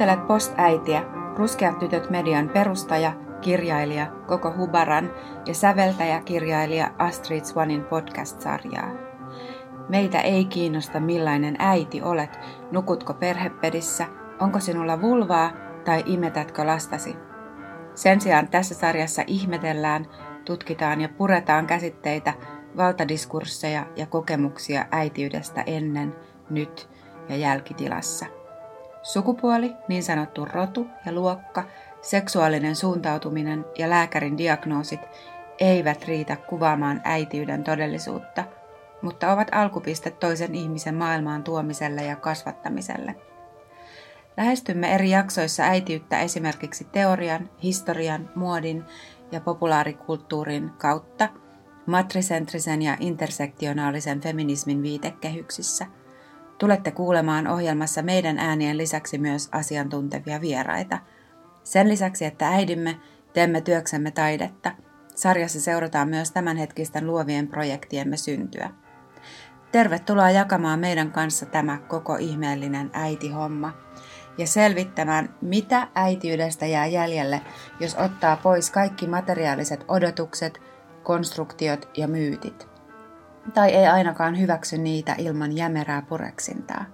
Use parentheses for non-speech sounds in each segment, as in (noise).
Kuuntelet Post-äitiä, Ruskeat tytöt median perustaja, kirjailija Koko Hubaran ja säveltäjä-kirjailija Astrid Swanin podcast-sarjaa. Meitä ei kiinnosta millainen äiti olet, nukutko perhepedissä, onko sinulla vulvaa tai imetätkö lastasi. Sen sijaan tässä sarjassa ihmetellään, tutkitaan ja puretaan käsitteitä, valtadiskursseja ja kokemuksia äitiydestä ennen, nyt ja jälkitilassa. Sukupuoli, niin sanottu rotu ja luokka, seksuaalinen suuntautuminen ja lääkärin diagnoosit eivät riitä kuvaamaan äitiyden todellisuutta, mutta ovat alkupiste toisen ihmisen maailmaan tuomiselle ja kasvattamiselle. Lähestymme eri jaksoissa äitiyttä esimerkiksi teorian, historian, muodin ja populaarikulttuurin kautta, matrisentrisen ja intersektionaalisen feminismin viitekehyksissä – Tulette kuulemaan ohjelmassa meidän äänien lisäksi myös asiantuntevia vieraita. Sen lisäksi, että äidimme, teemme työksemme taidetta. Sarjassa seurataan myös tämänhetkisten luovien projektiemme syntyä. Tervetuloa jakamaan meidän kanssa tämä koko ihmeellinen äitihomma ja selvittämään, mitä äitiydestä jää jäljelle, jos ottaa pois kaikki materiaaliset odotukset, konstruktiot ja myytit tai ei ainakaan hyväksy niitä ilman jämerää pureksintaa.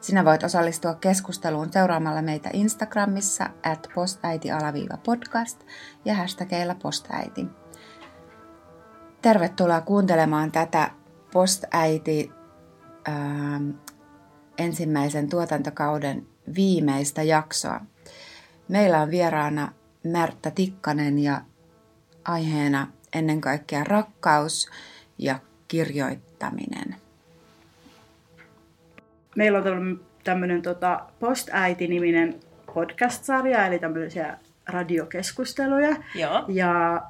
Sinä voit osallistua keskusteluun seuraamalla meitä Instagramissa at postäiti-podcast ja hashtageilla postäiti. Tervetuloa kuuntelemaan tätä postäiti ää, ensimmäisen tuotantokauden viimeistä jaksoa. Meillä on vieraana Märttä Tikkanen ja aiheena ennen kaikkea rakkaus ja kirjoittaminen? Meillä on tämmöinen tota, Post-äiti-niminen podcast-sarja, eli tämmöisiä radiokeskusteluja. Joo. Ja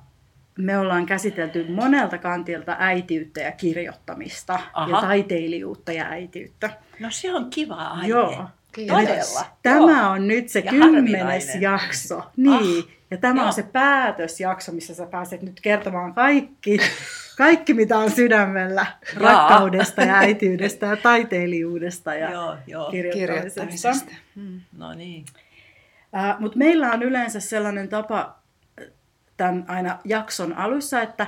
me ollaan käsitelty monelta kantilta äitiyttä ja kirjoittamista Aha. ja taiteilijuutta ja äitiyttä. No se on kiva aihe. Joo. Todella. Tämä Joo. on nyt se ja kymmenes jakso. Niin. Ah. Ja tämä Joo. on se päätösjakso, missä sä pääset nyt kertomaan kaikki (laughs) kaikki, mitä on sydämellä rakkaudesta ja äitiydestä ja taiteilijuudesta ja joo, joo. kirjoittamisesta. Hmm. No niin. Uh, Mutta meillä on yleensä sellainen tapa tämän aina jakson alussa, että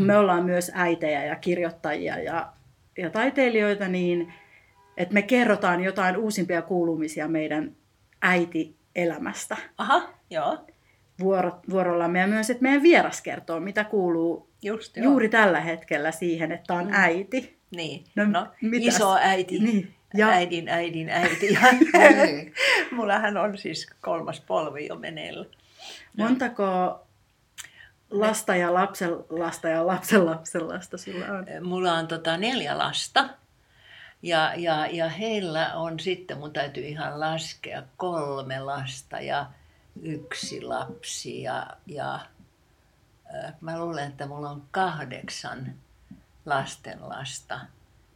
me ollaan myös äitejä ja kirjoittajia ja, ja taiteilijoita, niin että me kerrotaan jotain uusimpia kuulumisia meidän äiti-elämästä. Aha, joo. Vuoro, vuorollamme ja myös, että meidän vieras kertoo, mitä kuuluu Just, joo. juuri tällä hetkellä siihen, että on mm. äiti. Niin, no, no iso äiti. Niin. Ja. Äidin, äidin, äiti. (laughs) niin. Mullahan on siis kolmas polvi jo meneillä. Montako lasta ja lapsen lasta ja lapsen lapsen lasta sulla on? Mulla on tota neljä lasta. Ja, ja, ja heillä on sitten, mun täytyy ihan laskea, kolme lasta ja yksi lapsi ja, ja mä luulen, että mulla on kahdeksan lastenlasta.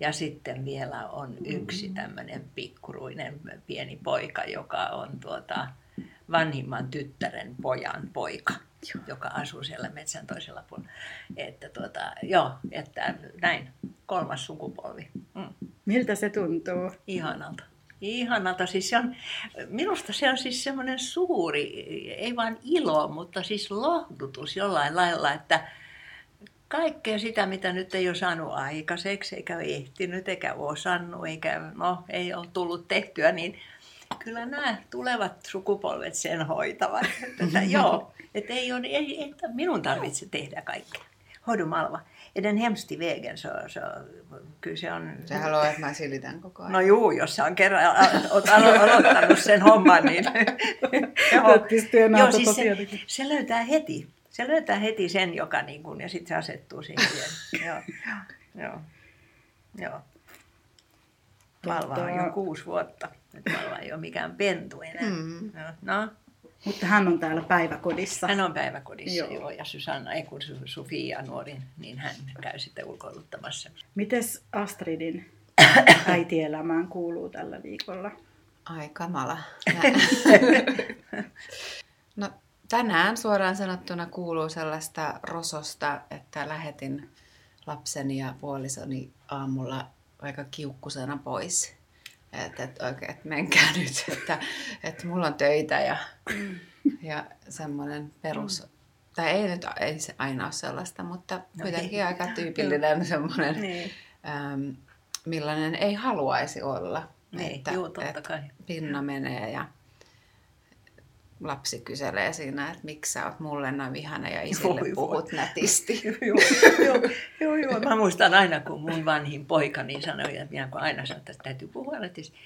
Ja sitten vielä on yksi tämmöinen pikkuruinen pieni poika, joka on tuota vanhimman tyttären pojan poika, joka asuu siellä metsän toisella puolella. Että tuota, joo, että näin, kolmas sukupolvi. Mm. Miltä se tuntuu? Ihanalta ihanalta. Siis se on, minusta se on siis semmoinen suuri, ei vain ilo, mutta siis lohdutus jollain lailla, että kaikkea sitä, mitä nyt ei ole saanut aikaiseksi, eikä ehtinyt, eikä osannut, eikä no, ei ole tullut tehtyä, niin kyllä nämä tulevat sukupolvet sen hoitavat. Että, joo, että ei ole, ei, että minun tarvitse tehdä kaikkea. Hoidu Malva är den hemskt i vägen så, så kyllä se on... Se haluaa, että mä silitän koko ajan. No juu, jos sä on kerran oot aloittanut sen homman, niin... joo, joo siis se, se, löytää heti. Se löytää heti sen, joka niin kuin, ja sitten se asettuu siihen. (laughs) joo, joo, joo. Valva on jo kuusi vuotta. Nyt Valva ei ole mikään pentu enää. Mm. No, mutta hän on täällä päiväkodissa. Hän on päiväkodissa, joo. joo. Ja Susanna, ei kun Sofia nuori, niin hän käy sitten ulkoiluttamassa. Mites Astridin (coughs) äitielämään kuuluu tällä viikolla? Ai kamala. (laughs) no tänään suoraan sanottuna kuuluu sellaista rososta, että lähetin lapseni ja puolisoni aamulla aika kiukkusena pois että, että oikein, että menkää (laughs) nyt, että, että mulla on töitä ja, (clears throat) ja semmoinen perus, tai ei nyt ei se aina ole sellaista, mutta No kuitenkin ei. aika tyypillinen (laughs) semmoinen, Niin. äm, millainen ei haluaisi olla. Niin, juu, totta kai. pinna menee ja lapsi kyselee siinä, että miksi sä oot mulle noin vihana ja isille Voi, voi. puhut nätisti. (laughs) Joo, joo, joo, joo. Mä muistan aina, kun mun vanhin poikani sanoi, että minä kun aina sanoin, että täytyy puhua nätisti,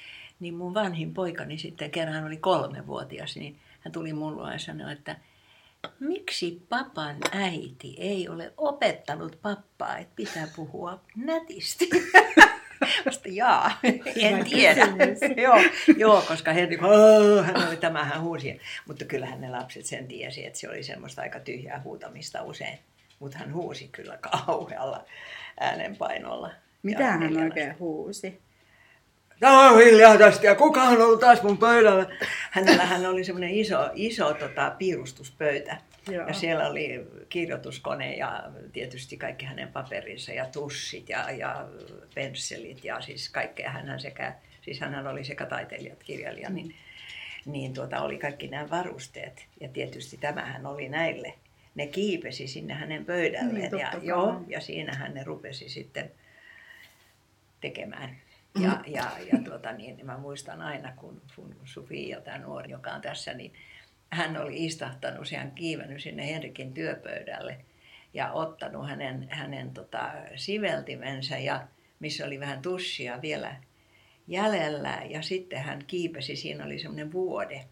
niin mun vanhin poikani sitten kerran hän oli kolmevuotias, niin hän tuli mulle ja sanoi, että miksi papan äiti ei ole opettanut pappaa, että pitää puhua nätisti? (laughs) Vasta jaa, (laughs) en tiedä. (laughs) joo, joo, koska hän, niin kuin, "Aa", hän oli tämä, hän huusi. Mutta kyllähän ne lapset sen tiesi, että se oli semmoista aika tyhjää huutamista usein. Mutta hän huusi kyllä kauhealla äänenpainolla. Mitä hän neljä oikein huusi? Tämä on hiljaa tästä ja kuka on ollut taas mun pöydällä? Hänellä hän oli semmoinen iso, iso tota, piirustuspöytä. Joo. Ja siellä oli kirjoituskone ja tietysti kaikki hänen paperinsa ja tussit ja, ja pensselit ja siis kaikkea. Hänhän sekä, siis hänhän oli sekä taiteilija että kirjailija, niin, niin tuota, oli kaikki nämä varusteet. Ja tietysti tämähän oli näille. Ne kiipesi sinne hänen pöydälleen Niin, ja, kai. joo, ja siinähän ne rupesi sitten tekemään. Ja, ja, ja tuota, niin, niin mä muistan aina, kun, kun Sofia, tämä nuori, joka on tässä, niin hän oli istahtanut, hän kiivennyt sinne Henrikin työpöydälle ja ottanut hänen, hänen tota, siveltimensä, ja missä oli vähän tussia vielä jäljellä. Ja sitten hän kiipesi, siinä oli semmoinen vuode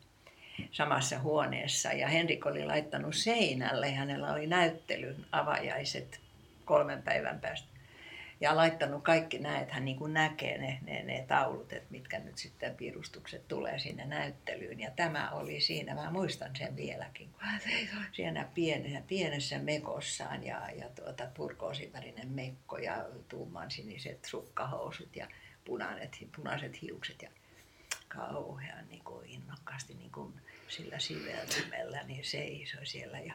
samassa huoneessa. Ja Henrik oli laittanut seinälle, hänellä oli näyttelyn avajaiset kolmen päivän päästä ja laittanut kaikki nämä, että hän niin kuin näkee ne, ne, ne taulut, että mitkä nyt sitten piirustukset tulee sinne näyttelyyn. Ja tämä oli siinä, mä muistan sen vieläkin, kun hän siinä pienessä, pienessä mekossaan ja, ja tuota, turkoosivärinen mekko ja tuuman siniset sukkahousut ja punaiset, punaiset hiukset ja kauhean niin kuin innokkaasti niin kuin sillä siveltimellä niin seisoi siellä ja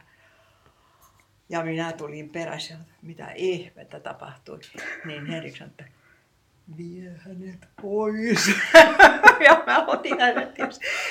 ja minä tulin perässä, mitä ihmettä tapahtui. Niin Henrik sanoi, että vie hänet pois. (laughs) ja mä otin hänet.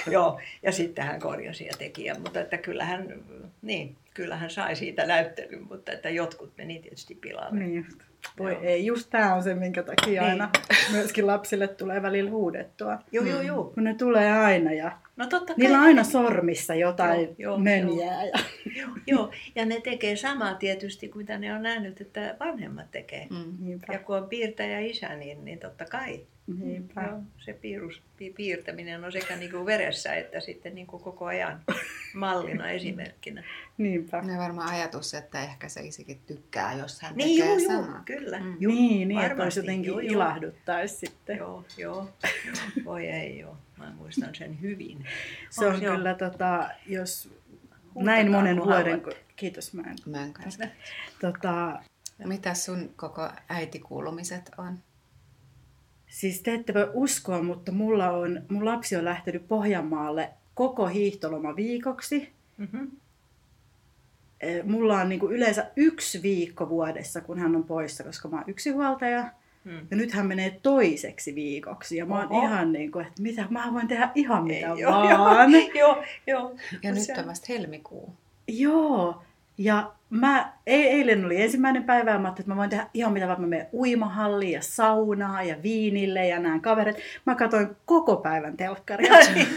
Joo, ja sitten hän korjasi ja teki. Mutta että kyllähän, niin, kyllähän sai siitä näyttelyn, mutta että jotkut meni tietysti pilalle. Niin just. Voi Joo. ei, just tämä on se, minkä takia Niin. aina (laughs) myöskin lapsille tulee välillä huudettua. Joo, joo, joo. Kun ne tulee aina ja No totta kai. niillä on aina sormissa jotain Joo, joo, mönjää. Ja... (laughs) Joo, joo, ja ne tekee samaa tietysti kuin mitä ne on nähnyt, että vanhemmat tekee. Mm. Niinpä. Ja kun on piirtäjä isä, niin, niin totta kai. Niinpä. Joo, se piirus, pi- piirtäminen on sekä niin kuin veressä että sitten niin kuin koko ajan (laughs) mallina esimerkkinä. Niinpä. Ja varmaan ajatus, että ehkä se isikin tykkää, jos hän Niin, tekee joo, joo, samaa. kyllä. Mm. Juu, niin, niin että olisi jotenkin joo, joo. ilahduttaisi sitten. Joo, joo, joo. Voi ei joo. Mä muistan sen hyvin. Se on joo. kyllä, tota, jos Huutakaa, näin monen vuoden... kun- Kiitos, mä en. Mä en kanssa. Tota, Mitä sun koko äitikuulumiset on? Siis te ette voi uskoa, mutta mulla on, mun lapsi on lähtenyt Pohjanmaalle koko hiihtoloma viikoksi. Mm-hmm. Eh, Mulla on niin kuin yleensä yksi viikko vuodessa, kun hän on poissa, koska mä oon yksinhuoltaja. Mm. Ja nyt hän menee toiseksi viikoksi. Ja mä oon Oho. ihan niin kuin, että mitä, mä voin tehdä ihan mitä Ei, joo, vaan. (laughs) joo, joo. Ja Mut nyt se- on vasta helmikuu. Joo. Ja mä, ei, eilen oli ensimmäinen päivä ja mä ajattelin, että mä voin tehdä ihan mitä vaan. Mä menen uimahalliin ja saunaan ja viinille ja näen kaverit. Mä katsoin koko päivän telkkaria.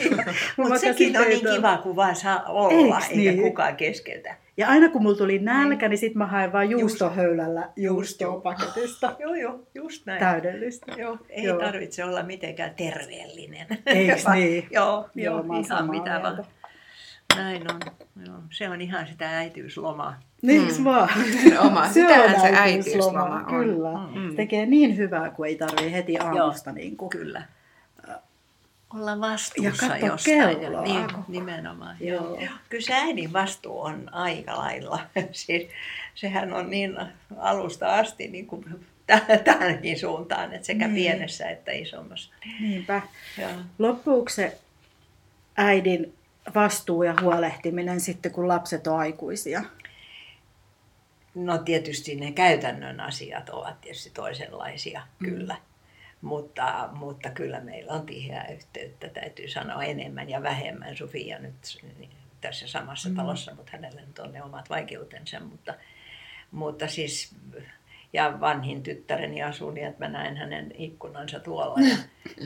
(laughs) Mutta (laughs) sekin on niin kiva, kun vaan saa olla, Eiks eikä niin? kukaan keskeltä. Ja aina kun mulla tuli nälkä, niin sit mä hain vaan juustohöylällä juustoa (laughs) joo. paketista. Joo, just näin. Täydellistä. Joo, ei Joo. tarvitse olla mitenkään terveellinen. Eiks Vaan- niin? Joo, Joo, joo, ihan mitä vaan. Näin on. Joo. Se on ihan sitä äitiyslomaa. Niinkö Mm. vaan? Oma, sitähän se äitiysloma on. Kyllä. Mm. Se tekee niin hyvää, kun ei tarvii heti aamusta niin kuin. Kyllä. Olla vastuussa Ja katso jostain. kelloa. Niin, nimenomaan. Joo. Joo. Kyllä se äidin vastuu on aika lailla. (laughs) siis, sehän on niin alusta asti (laughs) niin kuin tä- tähänkin suuntaan, että sekä Niin. pienessä että isommassa. Niinpä. Joo. Loppuuko se äidin vastuu ja huolehtiminen sitten, kun lapset on aikuisia? No tietysti ne käytännön asiat ovat tietysti toisenlaisia, mm. kyllä. Mutta, mutta kyllä meillä on tiheää yhteyttä, täytyy sanoa enemmän ja vähemmän. Sofia nyt tässä samassa mm. talossa, mutta hänellä nyt on ne omat vaikeutensa. Mutta, mutta siis, ja vanhin tyttäreni asuu niin, että mä näen hänen ikkunansa tuolla. Ja,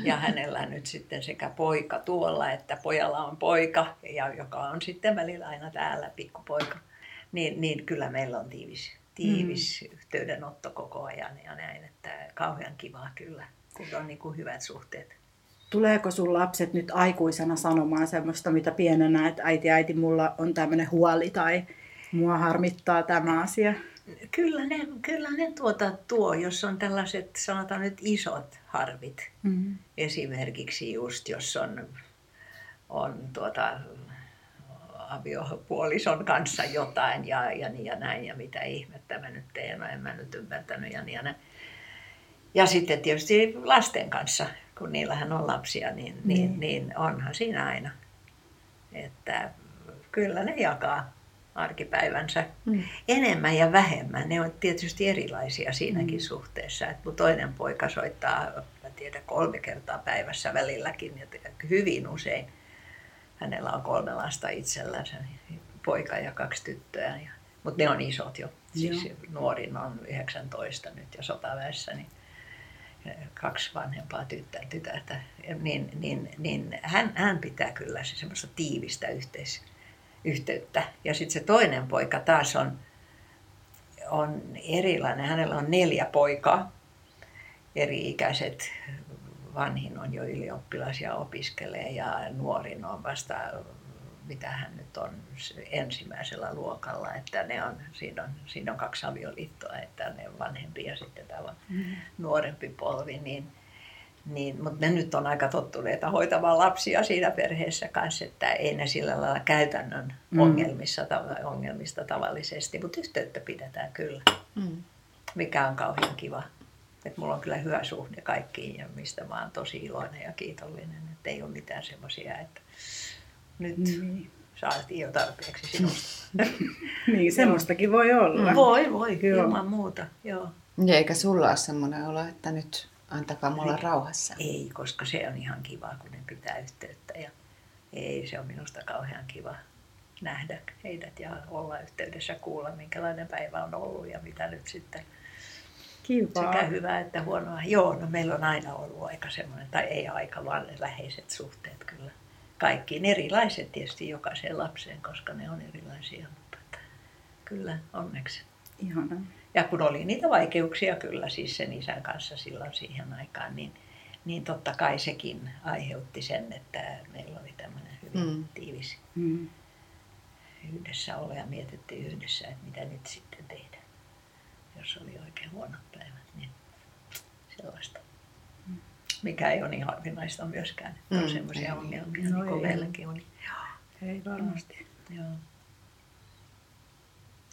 ja hänellä nyt sitten sekä poika tuolla, että pojalla on poika, ja joka on sitten välillä aina täällä, pikkupoika. Niin, niin kyllä meillä on tiivis, tiivis mm. yhteydenotto koko ajan ja näin, että kauhean kivaa kyllä, kun on niin kuin hyvät suhteet. Tuleeko sun lapset nyt aikuisena sanomaan semmoista, mitä pienenä, että äiti, äiti, mulla on tämmöinen huoli tai mua harmittaa tämä asia? Kyllä ne, kyllä ne tuota tuo, jos on tällaiset, sanotaan nyt isot harvit. Mm. Esimerkiksi just, jos on, on tuota, aviopuolison kanssa jotain ja, ja niin ja näin ja mitä ihmettä mä nyt teen, no en mä nyt ymmärtänyt ja niin ja näin. Ja sitten tietysti lasten kanssa, kun niillähän on lapsia, niin, niin, mm. niin onhan siinä aina. Että kyllä ne jakaa arkipäivänsä mm. enemmän ja vähemmän. Ne on tietysti erilaisia siinäkin mm. suhteessa. Että mun toinen poika soittaa, mä tiedän, kolme kertaa päivässä välilläkin, ja hyvin usein. Hänellä on kolme lasta itsellänsä, poika ja kaksi tyttöä. Mutta ne on isot jo. Siis Joo. nuorin on 19 nyt ja sotaväessä, niin kaksi vanhempaa tyttä, tytärtä, niin, niin, niin hän, hän pitää kyllä se semmoista tiivistä yhteis, yhteyttä. Ja sitten se toinen poika taas on, on erilainen. Hänellä on neljä poikaa, eri-ikäiset. Vanhin on jo ylioppilas ja opiskelee ja nuorin on vasta mitä hän nyt on ensimmäisellä luokalla, että ne on, siinä, on, siinä on kaksi avioliittoa, että ne on vanhempi ja sitten tämä mm. nuorempi polvi, niin, niin, mutta ne nyt on aika tottuneita hoitamaan lapsia siinä perheessä kanssa, että ei ne sillä lailla käytännön mm. ongelmissa, ongelmista tavallisesti, mutta yhteyttä pidetään kyllä, mm. mikä on kauhean kiva. Että mulla on kyllä hyvä suhde kaikkiin ja mistä mä oon tosi iloinen ja kiitollinen, että ei ole mitään semmoisia, että nyt niin. saatiin jo tarpeeksi sinusta. (laughs) niin, semmoistakin voi olla. Voi, voi, Joo. ilman muuta. Joo. Ja eikä sulla ole semmoinen olo, että nyt antakaa mulla ei, rauhassa. Ei, koska se on ihan kiva, kun ne pitää yhteyttä. Ja ei, se on minusta kauhean kiva nähdä heidät ja olla yhteydessä, kuulla minkälainen päivä on ollut ja mitä nyt sitten. Kiva. Sekä hyvää että huonoa. Joo, no meillä on aina ollut aika semmoinen, tai ei aika, vaan läheiset suhteet kyllä kaikkiin erilaiset tietysti jokaiseen lapseen, koska ne on erilaisia. Mutta kyllä, onneksi. Ihana. Ja kun oli niitä vaikeuksia kyllä siis sen isän kanssa silloin siihen aikaan, niin, niin totta kai sekin aiheutti sen, että meillä oli tämmöinen hyvin mm. tiivis mm. yhdessä olla ja mietittiin yhdessä, että mitä nyt sitten tehdään, jos oli oikein huonot päivät. Niin sellaista mikä ei ole niin harvinaista myöskään. Mm. On semmoisia ongelmia, no niin kuin meilläkin on. Joo. Ei varmasti. Joo.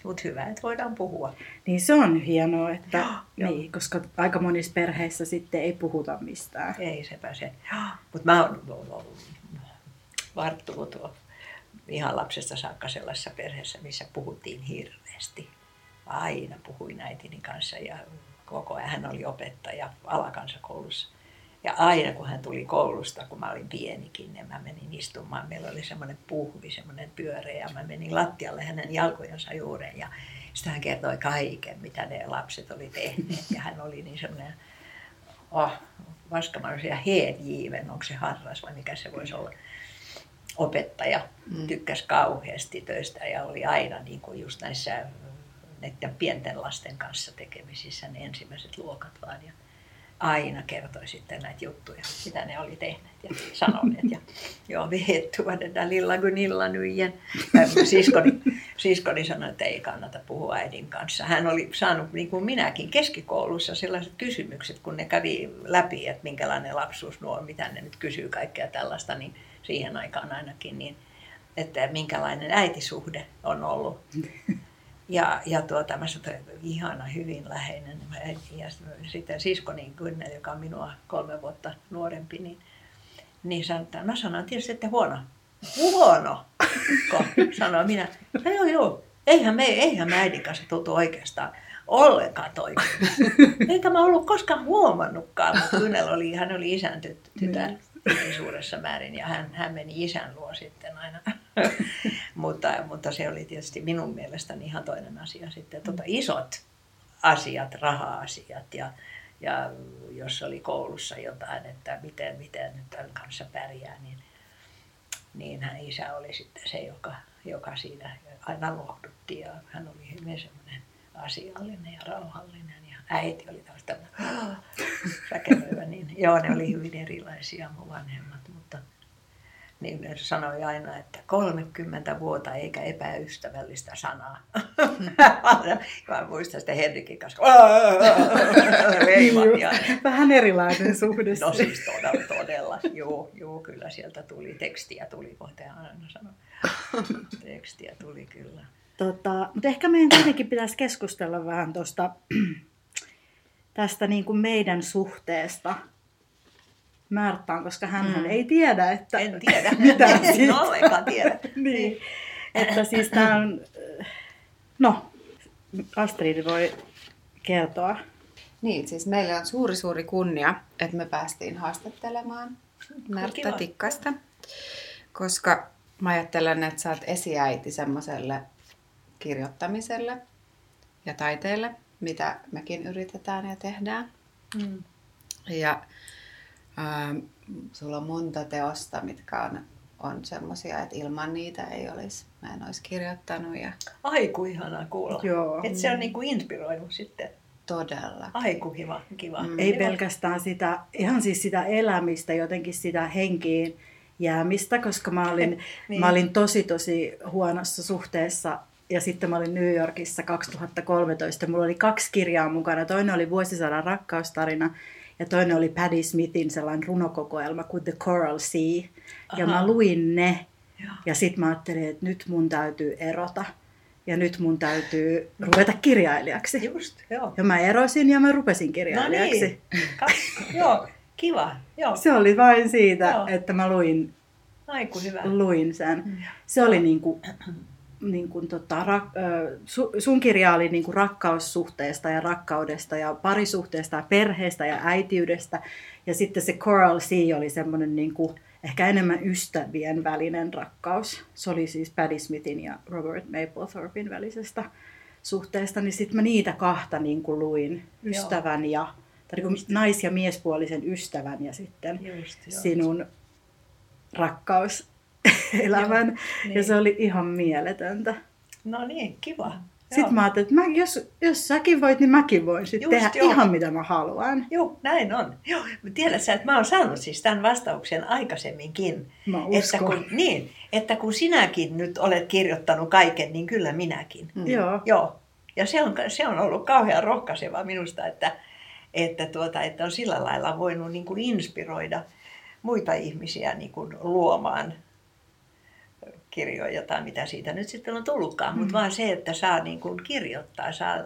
Mutta hyvä, että voidaan puhua. Niin se on hienoa, että, (gasps) Joo, niin, koska aika monissa perheissä sitten ei puhuta mistään. Ei sepä se. (gasps) Mutta mä oon varttunut ihan lapsesta saakka sellaisessa perheessä, missä puhuttiin hirveästi. Aina puhuin äitini kanssa ja koko ajan hän oli opettaja alakansakoulussa. Ja aina kun hän tuli koulusta, kun mä olin pienikin, niin mä menin istumaan. Meillä oli semmoinen puhvi, semmoinen pyöreä ja mä menin lattialle hänen jalkojensa juureen. Ja sitten hän kertoi kaiken, mitä ne lapset oli tehneet. Ja hän oli niin semmoinen, oh, vaskamainen ja heenjiiven, onko se harras vai mikä se voisi olla opettaja. Mm. Tykkäsi kauheasti töistä ja oli aina niin kuin just näissä näiden pienten lasten kanssa tekemisissä ne ensimmäiset luokat vaan. Ja aina kertoi sitten näitä juttuja, mitä ne oli tehneet ja sanoneet. Ja (laughs) joo, vihettua tätä lilla gunilla nyjen. Siskoni, siskoni sanoi, että ei kannata puhua äidin kanssa. Hän oli saanut, niin kuin minäkin, keskikoulussa sellaiset kysymykset, kun ne kävi läpi, että minkälainen lapsuus nuo, mitä ne nyt kysyy kaikkea tällaista, niin siihen aikaan ainakin, niin että minkälainen äitisuhde on ollut. Ja, ja tuota, mä sanoin, että ihana, hyvin läheinen. Ja sitten siskoni Gunnel, joka on minua kolme vuotta nuorempi, niin, niin että no sanon tietysti, että huono. Huono, sanoin minä. No joo, joo. Eihän me, eihän me äidin kanssa tultu oikeastaan ollenkaan toiminut. Eikä mä ollut koskaan huomannutkaan, mutta Kyynel oli, hän oli isän tyt- tytär hyvin suuressa määrin ja hän, hän meni isän luo sitten aina. Mutta, mutta se oli tietysti minun mielestäni ihan toinen asia sitten. Tota, isot asiat, raha-asiat ja, ja jos oli koulussa jotain, että miten, miten nyt tämän kanssa pärjää, niin, niin hän isä oli sitten se, joka, joka siinä aina lohdutti ja hän oli hyvin semmoinen asiallinen ja rauhallinen ja äiti oli taas tämmöinen niin joo, ne oli hyvin erilaisia mun vanhemmat, niin ne sanoi aina, että 30 vuotta eikä epäystävällistä sanaa. (laughs) Mä muistan sitä Henrikin kanssa. (laughs) Ja... Vähän erilainen (laughs) suhde. No siis todella, todella. Joo, joo, kyllä sieltä tuli tekstiä, tuli, voitte aina sanoa. Tekstiä tuli kyllä. Tota, mutta ehkä meidän kuitenkin pitäisi keskustella vähän tosta, (clears throat) tästä niin kuin meidän suhteesta Märttaan, koska hän mm. ei tiedä, että En tiedä. (laughs) mitä en ollenkaan tiedä. (laughs) niin. Että siis tämä on, no, Astrid voi kertoa. Niin, siis meillä on suuri suuri kunnia, että me päästiin haastattelemaan Märttä Kiva. Tikkasta, koska mä ajattelen, että sä oot esiäiti semmoiselle kirjoittamiselle ja taiteelle, mitä mekin yritetään ja tehdään. Mm. Ja ähm, sulla on monta teosta, mitkä on, on semmoisia, että ilman niitä ei olisi, mä en olisi kirjoittanut ja Aiku ihanaa kuulla. Joo. Et se on niinku inspiroinut sitten. todella. Aiku kiva, kiva. Mm. Ei Kiva. pelkästään sitä, ihan siis sitä elämistä, jotenkin sitä henkiin jäämistä, koska mä olin, (laughs) niin. mä olin tosi tosi huonossa suhteessa ja sitten mä olin New Yorkissa 2013. Mulla oli kaksi kirjaa mukana. Toinen oli Vuosisadan rakkaustarina ja toinen oli Paddy Smithin sellainen runokokoelma kuin The Coral Sea. Ja Aha. mä luin ne Joo. ja sitten mä ajattelin, että nyt mun täytyy erota. Ja nyt mun täytyy ruveta kirjailijaksi. Just, joo. Ja mä erosin ja mä rupesin No kirjailijaksi. niin, Kaksi. joo, kiva. Joo, Se oli vain siitä, Joo. että mä luin, aiku hyvä. luin sen. Se oli niin kuin, niin kuin tota, rak, sun kirja oli niin kuin rakkaussuhteesta ja rakkaudesta ja parisuhteesta ja perheestä ja äitiydestä. Ja sitten se Coral Sea oli semmoinen niin kuin, ehkä enemmän ystävien välinen rakkaus. Se oli siis Paddy Smithin ja Robert Mapplethorpin välisestä suhteesta. Niin sitten mä niitä kahta niin kuin luin. Ystävän ja, tai niin kuin nais- ja miespuolisen ystävän ja sitten Just, sinun (laughs) Joo, Ja niin. se oli ihan mieletöntä. No niin, kiva. Sitten mä ajattelin, että mä, jos, jos säkin voit, niin mäkin voin sitten tehdä joo. ihan mitä mä haluan. Joo, näin on. Joo, tiedät sä, että mä oon saanut siis tämän vastauksen aikaisemminkin. Mä Että uskon. kun, niin, että kun sinäkin nyt olet kirjoittanut kaiken, niin kyllä minäkin. Mm. Joo. Joo. Ja se on, se on ollut kauhean rohkaisevaa minusta, että, että, tuota, että on sillä lailla voinut niin kuin inspiroida muita ihmisiä niin kuin luomaan kirjoja tai mitä siitä nyt sitten on tullutkaan. Mm. Mutta vaan se, että saa niin kuin kirjoittaa, saa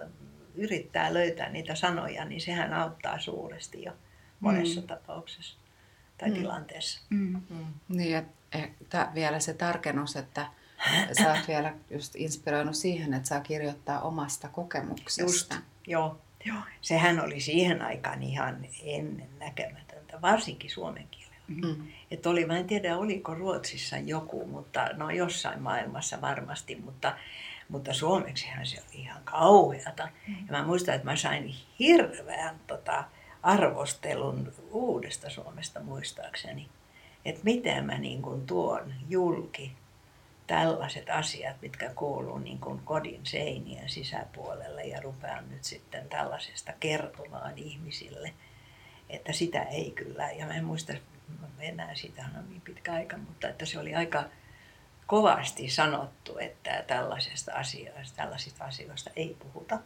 yrittää löytää niitä sanoja, niin sehän auttaa suuresti jo monessa mm. tapauksessa tai mm. tilanteessa. Mm. Mm. Niin, että vielä se tarkennus, että sä oot (coughs) vielä just inspiroinut siihen, että saa kirjoittaa omasta kokemuksesta. Just, joo. joo. Sehän oli siihen aikaan ihan ennennäkemätöntä, varsinkin suomen. Mm. Että oli, mä en tiedä oliko Ruotsissa joku, mutta no jossain maailmassa varmasti, mutta, mutta suomeksihan se oli ihan kauheata. Ja mä muistan, että mä sain hirveän tota, arvostelun uudesta Suomesta muistaakseni. Että miten mä niin kuin tuon julki tällaiset asiat, mitkä kuuluu niin kuin kodin seinien sisäpuolelle ja rupean nyt sitten tällaisesta kertomaan ihmisille, että sitä ei kyllä, ja mä en muista enää, siitä on niin pitkä aika, mutta että se oli aika kovasti sanottu, että tällaisesta asioista, tällaisista asioista ei puhuta,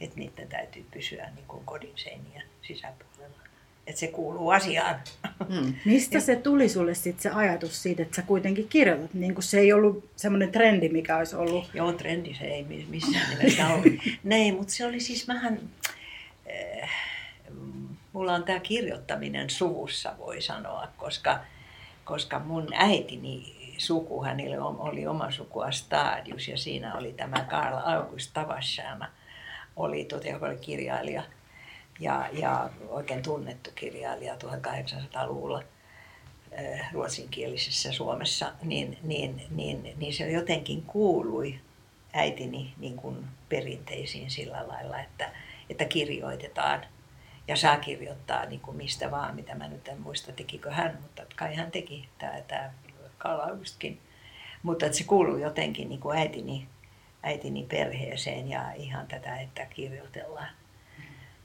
että niiden täytyy pysyä niin kuin kodin seinien sisäpuolella. Että se kuuluu asiaan. Mm. (laughs) Mistä se tuli sulle sitten se ajatus siitä, että sä kuitenkin kirjoitat? Niin se ei ollut semmoinen trendi, mikä olisi ollut. Joo, trendi se ei mi- missään nimessä ole. (laughs) Näin, mutta se oli siis vähän... Äh, mulla on tämä kirjoittaminen suvussa, voi sanoa, koska, koska mun äitini suku, hänellä oli oma sukua Stadius ja siinä oli tämä Karl August Tavasjana oli, tuota, joka oli kirjailija ja, ja oikein tunnettu kirjailija 1800-luvulla ruotsinkielisessä Suomessa, niin, niin, niin, niin se jotenkin kuului äitini niin kuin perinteisiin sillä lailla, että, että kirjoitetaan ja saa kirjoittaa niin kuin mistä vaan, mitä mä nyt en muista, tekikö hän, mutta kai hän teki tämä, tämä Kalaustkin. Mutta että se kuuluu jotenkin niin kuin äitini, äitini perheeseen ja ihan tätä, että kirjoitellaan.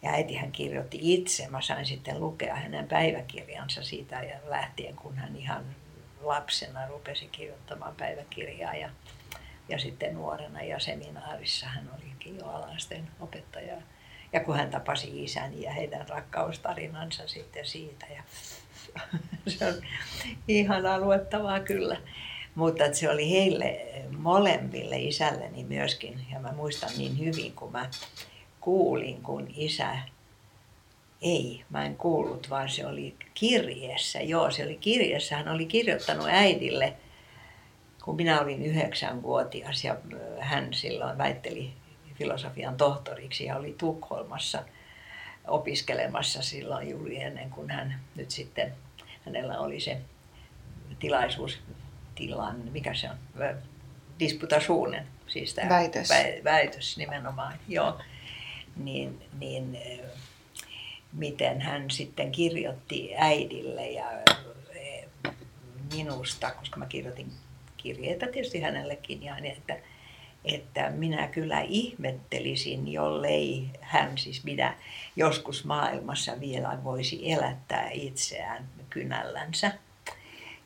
Ja äitihän kirjoitti itse. Mä sain sitten lukea hänen päiväkirjansa siitä ja lähtien, kun hän ihan lapsena rupesi kirjoittamaan päiväkirjaa. Ja, ja sitten nuorena ja seminaarissa hän olikin jo alasten opettaja. Ja kun hän tapasi isän ja heidän rakkaustarinansa sitten siitä. Ja (laughs) se on ihan luettavaa kyllä. Mutta se oli heille molemmille isälleni myöskin. Ja mä muistan niin hyvin, kun mä kuulin, kun isä ei, mä en kuullut, vaan se oli kirjeessä. Joo, se oli kirjeessä. Hän oli kirjoittanut äidille, kun minä olin yhdeksänvuotias ja hän silloin väitteli filosofian tohtoriksi ja oli Tukholmassa opiskelemassa silloin juuri ennen kuin hän nyt sitten, hänellä oli se tilaisuus, tilan, mikä se on, disputasuunen, siis tämä väitös. väitös nimenomaan, joo niin, niin miten hän sitten kirjoitti äidille ja minusta, koska mä kirjoitin kirjeitä tietysti hänellekin, ja niin, että, että minä kyllä ihmettelisin, jollei hän siis minä joskus maailmassa vielä voisi elättää itseään kynällänsä.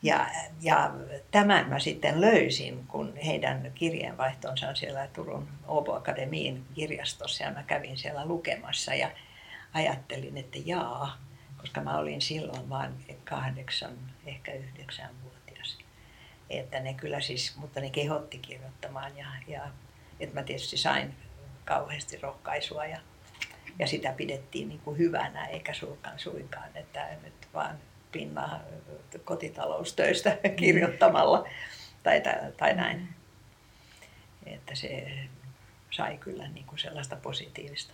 Ja, ja tämän mä sitten löysin, kun heidän kirjeenvaihtonsa on siellä Turun Åbo Akademiin kirjastossa ja mä kävin siellä lukemassa ja ajattelin, että jaa, koska mä olin silloin vain kahdeksan, ehkä yhdeksän. Että ne kyllä siis, mutta ne kehotti kirjoittamaan ja, ja että mä tietysti sain kauheasti rohkaisua ja, ja sitä pidettiin niin kuin hyvänä eikä suinkaan suinkaan, että nyt vaan pinna kotitaloustöistä kirjoittamalla tai, tai näin. Että se sai kyllä niin kuin sellaista positiivista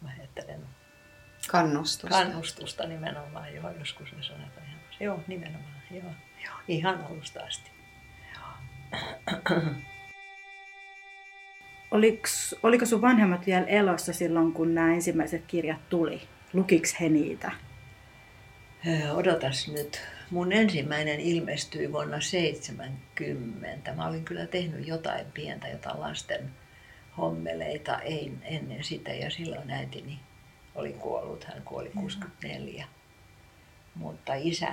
mä ajattelen, kannustusta. Kannustusta nimenomaan, joo, joskus se sanotaan. Joo, nimenomaan, joo, joo ihan alusta asti. Oliks, oliko sun vanhemmat vielä elossa silloin, kun nämä ensimmäiset kirjat tuli? Lukiks he niitä? Odotas nyt. Mun ensimmäinen ilmestyi vuonna 70. Mä olin kyllä tehnyt jotain pientä, jotain lasten hommeleita ei, ennen sitä ja silloin äitini oli kuollut. Hän kuoli 64. Mutta isä,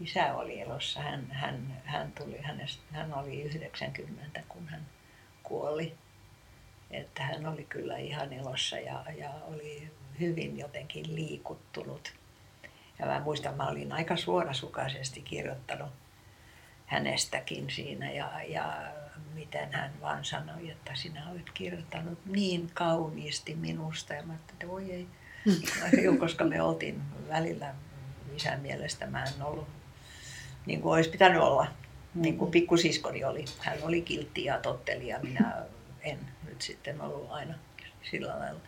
isä oli elossa. Hän, hän, hän, tuli, hänestä, hän oli 90, kun hän kuoli. Että hän oli kyllä ihan elossa ja, ja oli hyvin jotenkin liikuttunut ja mä muistan, mä olin aika suorasukaisesti kirjoittanut hänestäkin siinä ja, ja miten hän vaan sanoi, että sinä olet kirjoittanut niin kauniisti minusta. Ja mä ajattelin, että voi ei. Mm. koska me oltiin välillä isän mielestä mä en ollut niin kuin olisi pitänyt olla. Niin kuin pikkusiskoni oli. Hän oli kiltti ja totteli ja minä en nyt sitten ollut aina sillä lailla.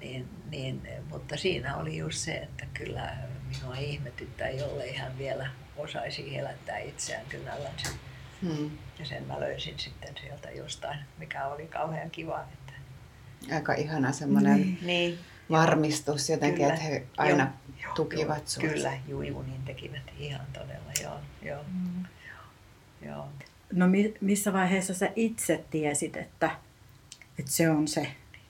Niin, niin, mutta siinä oli just se, että kyllä minua ihmetyttää, jollei hän vielä osaisi elättää itseään kynällänsä. Hmm. Ja sen mä löysin sitten sieltä jostain, mikä oli kauhean kiva. Että... Aika ihana semmoinen niin, niin. Varmistus jotenkin, kyllä. että he aina joo, tukivat joo, sinua. Kyllä, juu, juu, niin tekivät ihan todella, joo. joo. Hmm. joo. No missä vaiheessa sä itse tiesit, että, että se on se?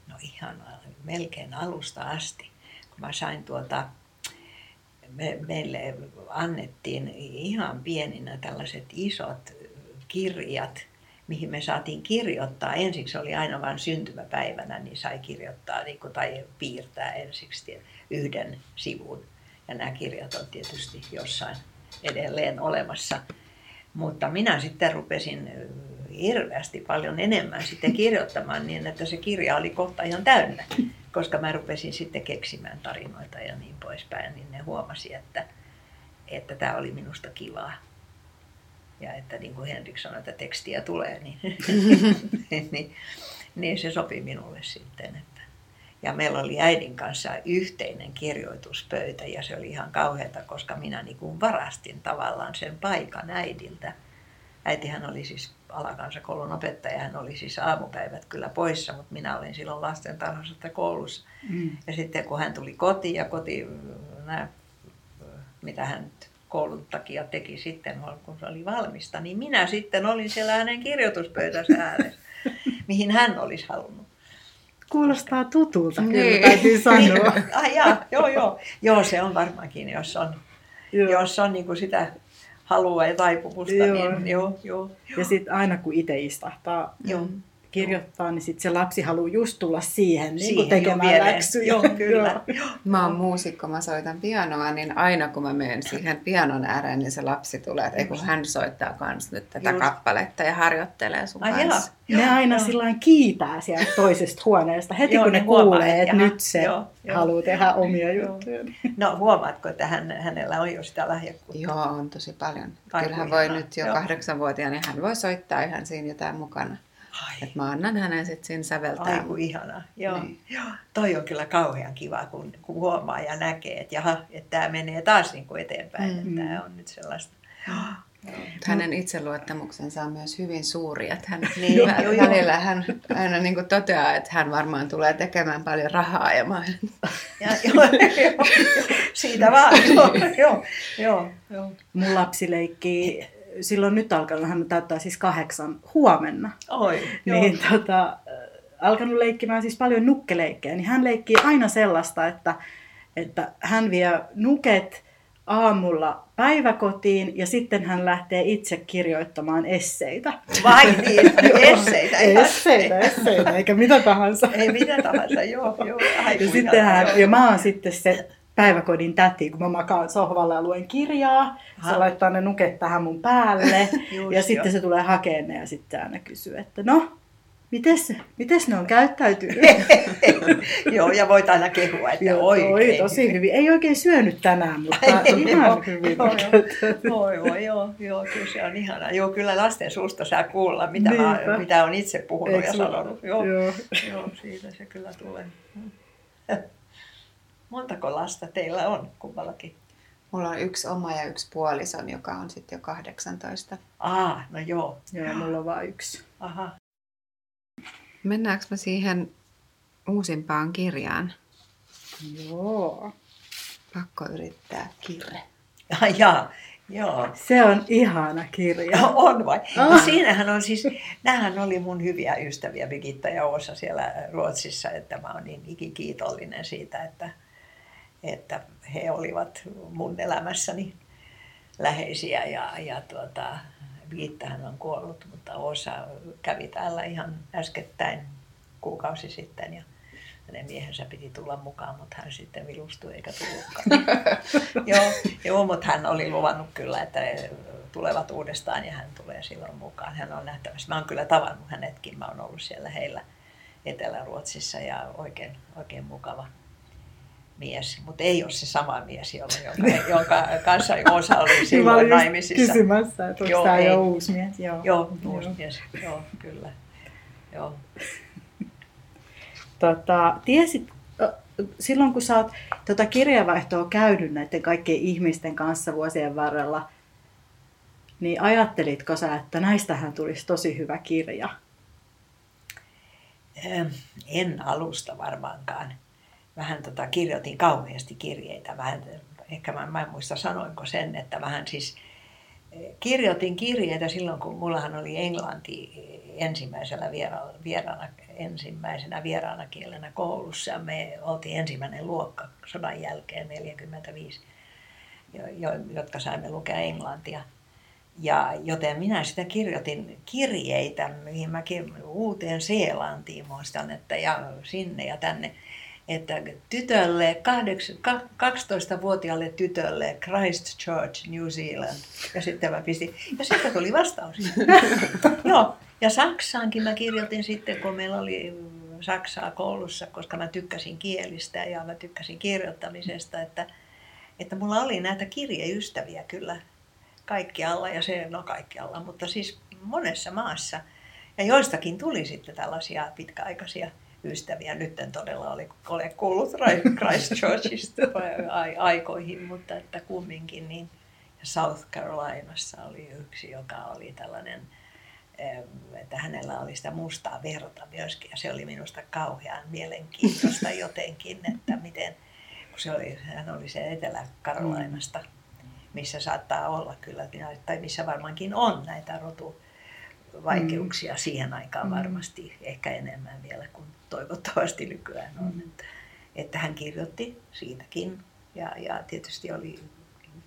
No ihan melkein alusta asti, kun mä sain tuota, me, meille annettiin ihan pieninä tällaiset isot kirjat, mihin me saatiin kirjoittaa. Ensiksi oli aina vain syntymäpäivänä, niin sai kirjoittaa niin kuin, tai piirtää ensiksi yhden sivun. Ja nämä kirjat on tietysti jossain edelleen olemassa. Mutta minä sitten rupesin hirveästi paljon enemmän sitten kirjoittamaan niin, että se kirja oli kohta ihan täynnä. Koska mä rupesin sitten keksimään tarinoita ja niin poispäin, niin ne huomasi, että, että tämä oli minusta kivaa. Ja että niin kuin Henrik sanoi, että tekstiä tulee, niin, (laughs) niin, Niin se sopi minulle sitten. Että. Ja meillä oli äidin kanssa yhteinen kirjoituspöytä ja se oli ihan kauheata, koska minä niin kuin varastin tavallaan sen paikan äidiltä. Äitihän oli siis alakansakoulun opettaja, hän oli siis aamupäivät kyllä poissa, mutta minä olin silloin lasten tarhassa koulussa. Mm. Ja sitten kun hän tuli kotiin ja koti, nämä, mitä hän koulun takia teki sitten, kun se oli valmista, niin minä sitten olin siellä hänen kirjoituspöytänsä ääressä, (laughs) mihin hän olisi halunnut. Kuulostaa tutulta, niin. kyllä täytyy (laughs) sanoa. ah, jaa, joo, joo. joo, se on varmaankin, jos on, joo. jos on niin kuin sitä halua ja taipumusta. Joo. Niin, joo, joo, joo. Ja sitten aina kun itse istahtaa joo. Kirjoittaa, niin sit se lapsi haluaa just tulla siihen, niin siihen tekemään läksyjä. Joo, kyllä. joo. Mä oon muusikko, mä soitan pianoa, niin aina kun mä menen siihen pianon ääreen, niin se lapsi tulee, että kun hän soittaa kans nyt tätä just. kappaletta ja harjoittelee sun Ai kanssa. Joo. Ne aina sillä kiitää sieltä toisesta huoneesta, heti joo, kun ne, ne kuulee, että nyt se joo, haluaa tehdä omia juttuja. No huomaatko, että hän, hänellä on jo sitä lahjakkuutta? Joo, on tosi paljon. Kyllä hän voi nyt jo kahdeksanvuotiaana, niin hän voi soittaa ihan siinä jotain mukana. Ai. Et mä annan hänen sitten siinä säveltää. Ai kun ihanaa. Joo. Niin. Joo. Toi on kyllä kauhean kiva, kun, kun huomaa ja näkee, että jaha, että tämä menee taas niin kuin eteenpäin. Mm. Että tämä on nyt sellaista. Joo. Hänen itseluottamuksensa on myös hyvin suuri. Että hän, (laughs) niin, joo, joo, välillä hän aina niin kuin toteaa, että hän varmaan tulee tekemään paljon rahaa. Ja mä... ja, joo, (laughs) joo, siitä vaan. Joo, joo, joo, joo. Mun lapsi leikkii silloin nyt alkanut, hän täyttää siis kahdeksan huomenna. Oi, niin joo. tota, alkanut leikkimään siis paljon nukkeleikkejä, niin hän leikkii aina sellaista, että, että hän vie nuket aamulla päiväkotiin ja sitten hän lähtee itse kirjoittamaan esseitä. Vai niin, (laughs) esseitä. esseitä, esseitä, eikä mitä tahansa. Ei mitä tahansa, joo. joo ja, sitten hän, ja mä oon sitten se päiväkodin täti, kun mä makaan sohvalla ja luen kirjaa. Ha. Se laittaa ne nuket tähän mun päälle (laughs) ja sitten jo. se tulee hakemaan ne ja sitten aina kysyy, että no, mites, mites ne on käyttäytynyt? (laughs) Joo, ja voit aina kehua, että Joo, oikein tosi hyvin. Ei oikein syönyt tänään, mutta ihan hyvin. Joo, joo, joo, joo, joo, kyllä se on ihanaa. Joo, kyllä lasten suusta saa kuulla, mitä, mä, mitä on itse puhunut Eikö ja sanonut. Joo, joo. joo, siitä se kyllä tulee. (laughs) Montako lasta teillä on kummallakin? Mulla on yksi oma ja yksi puolison, joka on sitten jo 18. Ah, no joo. Joo, mulla on vain yksi. Aha. Mennäänkö me siihen uusimpaan kirjaan? Joo. Pakko yrittää kirre. Ja, ja, joo. Se on ihana kirja. No, (laughs) on vai? Oh. No, siinähän on siis, nämähän oli mun hyviä ystäviä Birgitta ja Oosa siellä Ruotsissa, että mä oon niin ikikiitollinen siitä, että, että he olivat mun elämässäni läheisiä ja, ja tuota, Viittähän on kuollut, mutta osa kävi täällä ihan äskettäin kuukausi sitten ja hänen miehensä piti tulla mukaan, mutta hän sitten vilustui eikä tullutkaan. (laughs) joo, joo, mutta hän oli luvannut kyllä, että tulevat uudestaan ja hän tulee silloin mukaan. Hän on nähtävästi. Mä oon kyllä tavannut hänetkin. Mä oon ollut siellä heillä Etelä-Ruotsissa ja oikein, oikein mukava mies, mutta ei ole se sama mies, jonka, (laughs) jonka kanssa (laughs) osa oli silloin oli naimisissa. kysymässä, että onko tämä jo uusi mies. Joo, joo uusi joo. mies, joo, kyllä. Joo. (laughs) Tota, tiesit, silloin kun sä oot tota kirjavaihtoa käynyt näiden kaikkien ihmisten kanssa vuosien varrella, niin ajattelitko sä, että näistähän tulisi tosi hyvä kirja? En alusta varmaankaan vähän tota, kirjoitin kauheasti kirjeitä. Vähän, ehkä mä, mä en muista sanoinko sen, että vähän siis eh, kirjoitin kirjeitä silloin, kun mullahan oli englanti ensimmäisellä vieraana, vieraana, ensimmäisenä vieraana kielenä koulussa. Ja me oltiin ensimmäinen luokka sodan jälkeen, 45, jo, jo, jotka saimme lukea englantia. Ja, joten minä sitä kirjoitin kirjeitä, mihin mä uuteen Seelantiin muistan, että ja sinne ja tänne että tytölle, 12-vuotiaalle tytölle Christchurch, New Zealand. Ja sitten mä pistin, ja sitten tuli vastaus. (laughs) Joo, ja Saksaankin mä kirjoitin sitten, kun meillä oli Saksaa koulussa, koska mä tykkäsin kielistä ja mä tykkäsin kirjoittamisesta, että, että mulla oli näitä kirjeystäviä kyllä kaikkialla ja se, no kaikkialla, mutta siis monessa maassa – Ja joistakin tuli sitten tällaisia pitkäaikaisia ystäviä. Nyt en todella ole, ole kuullut (laughs) Christchurchista aikoihin, mutta että kumminkin niin South Carolinassa oli yksi, joka oli tällainen, että hänellä oli sitä mustaa verta myöskin ja se oli minusta kauhean mielenkiintoista (laughs) jotenkin, että miten, kun se oli, hän oli se Etelä-Karolainasta, missä saattaa olla kyllä, tai missä varmaankin on näitä rotu vaikeuksia mm. siihen aikaan mm. varmasti, ehkä enemmän vielä kuin toivottavasti nykyään on. Mm. Että, että hän kirjoitti siitäkin ja, ja tietysti oli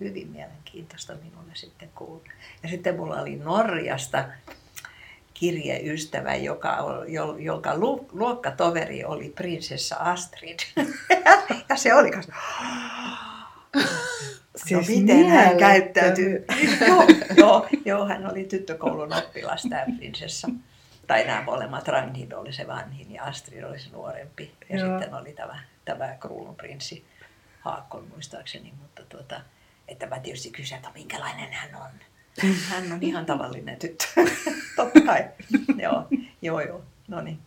hyvin mielenkiintoista minulle sitten kuulla. Ja sitten mulla oli Norjasta kirjeystävä, joka, jonka luokkatoveri oli prinsessa Astrid. (laughs) ja se oli kanssa... Siis no miten hän käyttäytyy? (laughs) joo, joo, joo, hän oli tyttökoulun oppilas, tämä prinsessa. Tai nämä molemmat, Ragnhild oli se vanhin ja Astrid oli se nuorempi. Ja joo. sitten oli tämä, tämä kruununprinssi Haakon muistaakseni. Mutta tuota, että mä tietysti kysyn, että minkälainen hän on. (laughs) Hän on ihan tavallinen tyttö. (laughs) Totta kai. joo, joo, joo. No niin.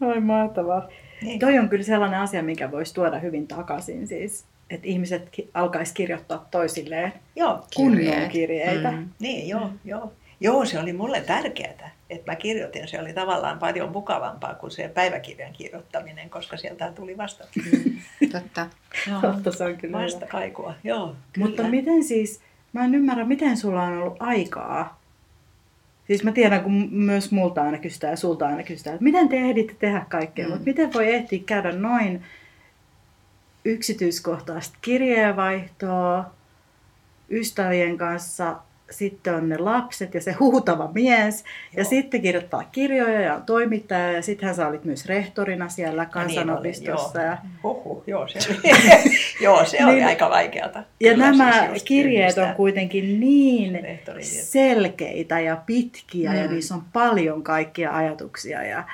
Oi mahtavaa. Niin. Toi on kyllä sellainen asia, mikä voisi tuoda hyvin takaisin. Siis että ihmiset alkaisi kirjoittaa toisilleen joo, kunnon kirjeitä. Mm. Niin, joo, joo. Joo, se oli mulle tärkeää, että mä kirjoitin. Se oli tavallaan paljon mukavampaa kuin se päiväkirjan kirjoittaminen, koska sieltä tuli vasta. Mm, totta. (laughs) Joo, totta, se on kyllä Vasta kaikua, joo. Kyllä. Mutta miten siis, mä en ymmärrä, miten sulla on ollut aikaa Siis mä tiedän, kun myös multa aina kysytään ja sulta aina kysytään, että miten te ehditte tehdä kaikkea, mm. mutta miten voi ehtiä käydä noin yksityiskohtaista kirjeenvaihtoa ystävien kanssa, sitten on ne lapset ja se huutava mies, Joo. ja sitten kirjoittaa kirjoja ja toimittaja, ja sittenhän sä olit myös rehtorina siellä kansanopistossa. No niin, joo. Ja... Huhhuh, joo, se oli, (laughs) joo, se oli niin, aika vaikeata. Ja Kyllä nämä siis kirjeet on kuitenkin niin selkeitä ja pitkiä, mm. ja niissä on paljon kaikkia ajatuksia ja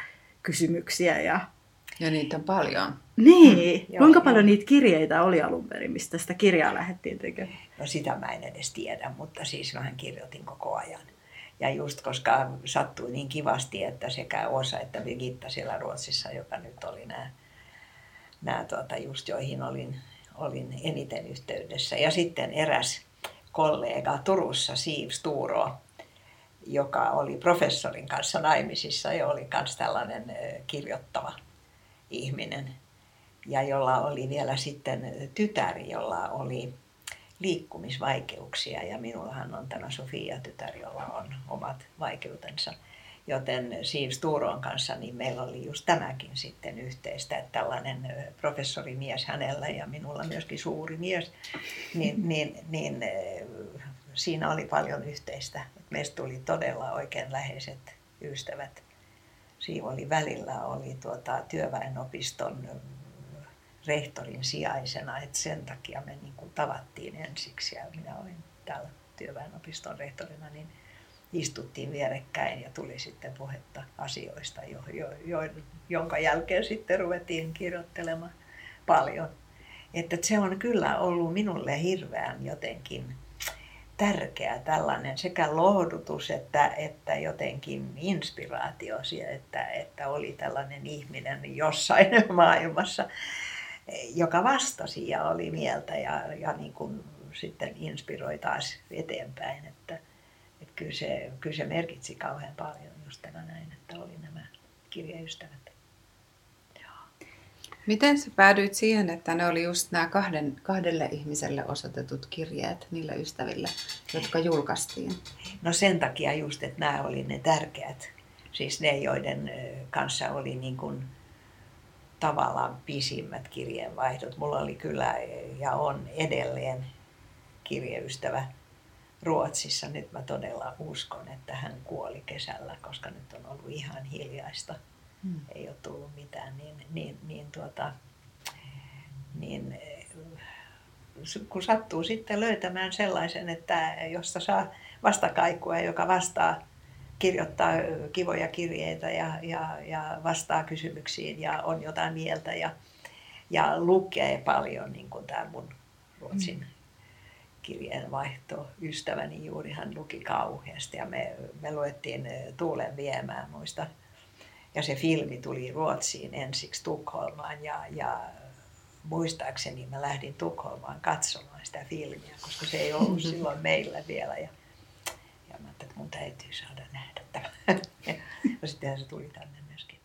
kysymyksiä. Ja, ja niitä on paljon. Niin, mm, kuinka joo, paljon joo. niitä kirjeitä oli alun perin, mistä sitä kirjaa lähdettiin tekemään? No sitä mä en edes tiedä, mutta siis mähän kirjoitin koko ajan. Ja just koska sattui niin kivasti, että sekä Osa että Birgitta siellä Ruotsissa, joka nyt oli nämä, nämä tuota, just joihin olin, olin eniten yhteydessä. Ja sitten eräs kollega Turussa, Siv Sturo, joka oli professorin kanssa naimisissa ja oli myös tällainen kirjoittava ihminen ja jolla oli vielä sitten tytär, jolla oli liikkumisvaikeuksia ja minullahan on tämä Sofia-tytär, jolla on omat vaikeutensa. Joten Siv Sturon kanssa niin meillä oli just tämäkin sitten yhteistä, että tällainen professorimies hänellä ja minulla myöskin suuri mies, niin, (laughs) niin, niin siinä oli paljon yhteistä. Meistä tuli todella oikein läheiset ystävät. Siivo oli välillä oli tuota, työväenopiston rehtorin sijaisena, että sen takia me niin kuin tavattiin ensiksi ja minä olin täällä työväenopiston rehtorina, niin istuttiin vierekkäin ja tuli sitten puhetta asioista, jo, jo, jo, jonka jälkeen sitten ruvettiin kirjoittelemaan paljon. Että se on kyllä ollut minulle hirveän jotenkin tärkeä tällainen sekä lohdutus että, että jotenkin inspiraatio, että, että oli tällainen ihminen jossain (laughs) maailmassa, joka vastasi ja oli mieltä ja, ja niin kuin sitten inspiroi taas eteenpäin. Että, että kyllä, se, kyllä se merkitsi kauhean paljon just tämä näin, että oli nämä kirjaystävät. Miten sä päädyit siihen, että ne oli just nämä kahden, kahdelle ihmiselle osoitetut kirjeet niille ystäville, jotka julkaistiin? No sen takia just, että nämä oli ne tärkeät. Siis ne, joiden kanssa oli niin kuin tavallaan pisimmät kirjeenvaihdot. Mulla oli kyllä ja on edelleen kirjeystävä Ruotsissa. Nyt mä todella uskon, että hän kuoli kesällä, koska nyt on ollut ihan hiljaista. Hmm. Ei ole tullut mitään. Niin, niin, niin, tuota, niin kun sattuu sitten löytämään sellaisen, että josta saa vastakaikua, joka vastaa kirjoittaa kivoja kirjeitä ja, ja, ja vastaa kysymyksiin ja on jotain mieltä ja, ja lukee paljon, niin kuin tämä mun Ruotsin mm. kirjeenvaihto. Ystäväni juuri hän luki kauheasti ja me, me luettiin Tuulen viemään muista. Ja se filmi tuli Ruotsiin ensiksi Tukholmaan ja, ja muistaakseni mä lähdin Tukholmaan katsomaan sitä filmiä, koska se ei ollut (laughs) silloin meillä vielä. Ja, ajattelin, että mun täytyy saada nähdä tämä. (laughs) Ja sittenhän se tuli tänne myöskin.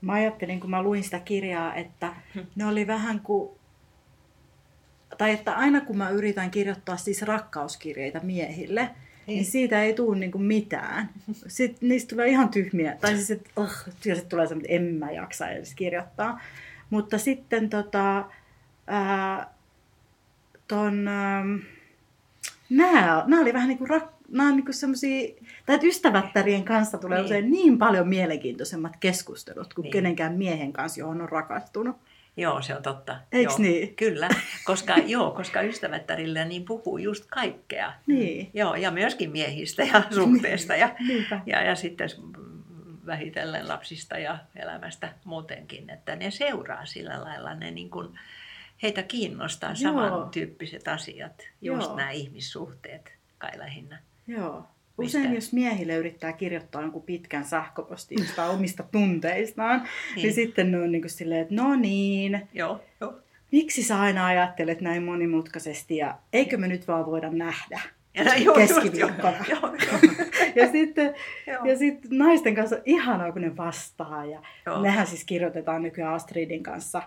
Mä ajattelin, kun mä luin sitä kirjaa, että ne oli vähän kuin tai että aina kun mä yritän kirjoittaa siis rakkauskirjeitä miehille, niin, niin siitä ei tule niinku mitään. Sitten niistä tulee ihan tyhmiä. Tai siis, että oh, sitten tulee semmoinen, että en mä jaksa edes kirjoittaa. Mutta sitten tota, ää, ton, ää, nämä, nämä oli vähän niin kuin, rak, nämä on niin kuin semmosia, tai että ystävättärien kanssa tulee niin. usein niin paljon mielenkiintoisemmat keskustelut kuin niin. kenenkään miehen kanssa, johon on rakastunut. Joo, se on totta. Eiks joo, niin? Kyllä, koska, (laughs) joo, koska ystävättärillä niin puhuu just kaikkea. Niin. Joo, ja myöskin miehistä ja suhteesta ja, ja, ja sitten vähitellen lapsista ja elämästä muutenkin, että ne seuraa sillä lailla, ne niin kuin, heitä kiinnostaa samantyyppiset asiat, just Joo. nämä ihmissuhteet kai lähinnä. Joo. Usein Mistä? jos miehille yrittää kirjoittaa jonkun pitkän sähköpostin omista tunteistaan, niin. niin sitten ne on niin kuin silleen, että no niin, Joo, jo. miksi sä aina ajattelet näin monimutkaisesti ja eikö me nyt vaan voida nähdä? Ja, joo, keskiviikkona. Joo, joo. (laughs) ja, sitten, ja sitten naisten kanssa on ihanaa, kun ne vastaa. Ja joo. nehän siis kirjoitetaan nykyään Astridin kanssa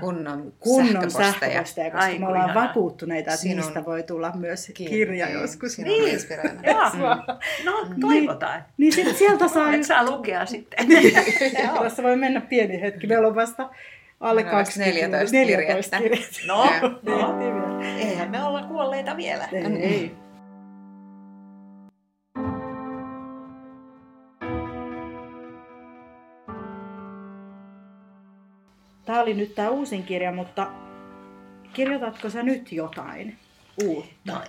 kunnon, kunnon sähköposteja, koska Ai, me ollaan ihanaa. vakuuttuneita, että Sinun niistä voi tulla myös kirja niin, joskus. Niin, no toivotaan. Niin, niin sit sieltä saa... Et saa lukea sitten. Tässä voi mennä pieni hetki. Meillä on vasta alle 20, 14, 14 kirjettä. No, no. eihän me olla kuolleita vielä. Ei. Tämä oli nyt tämä uusin kirja, mutta kirjoitatko sä nyt jotain uutta? No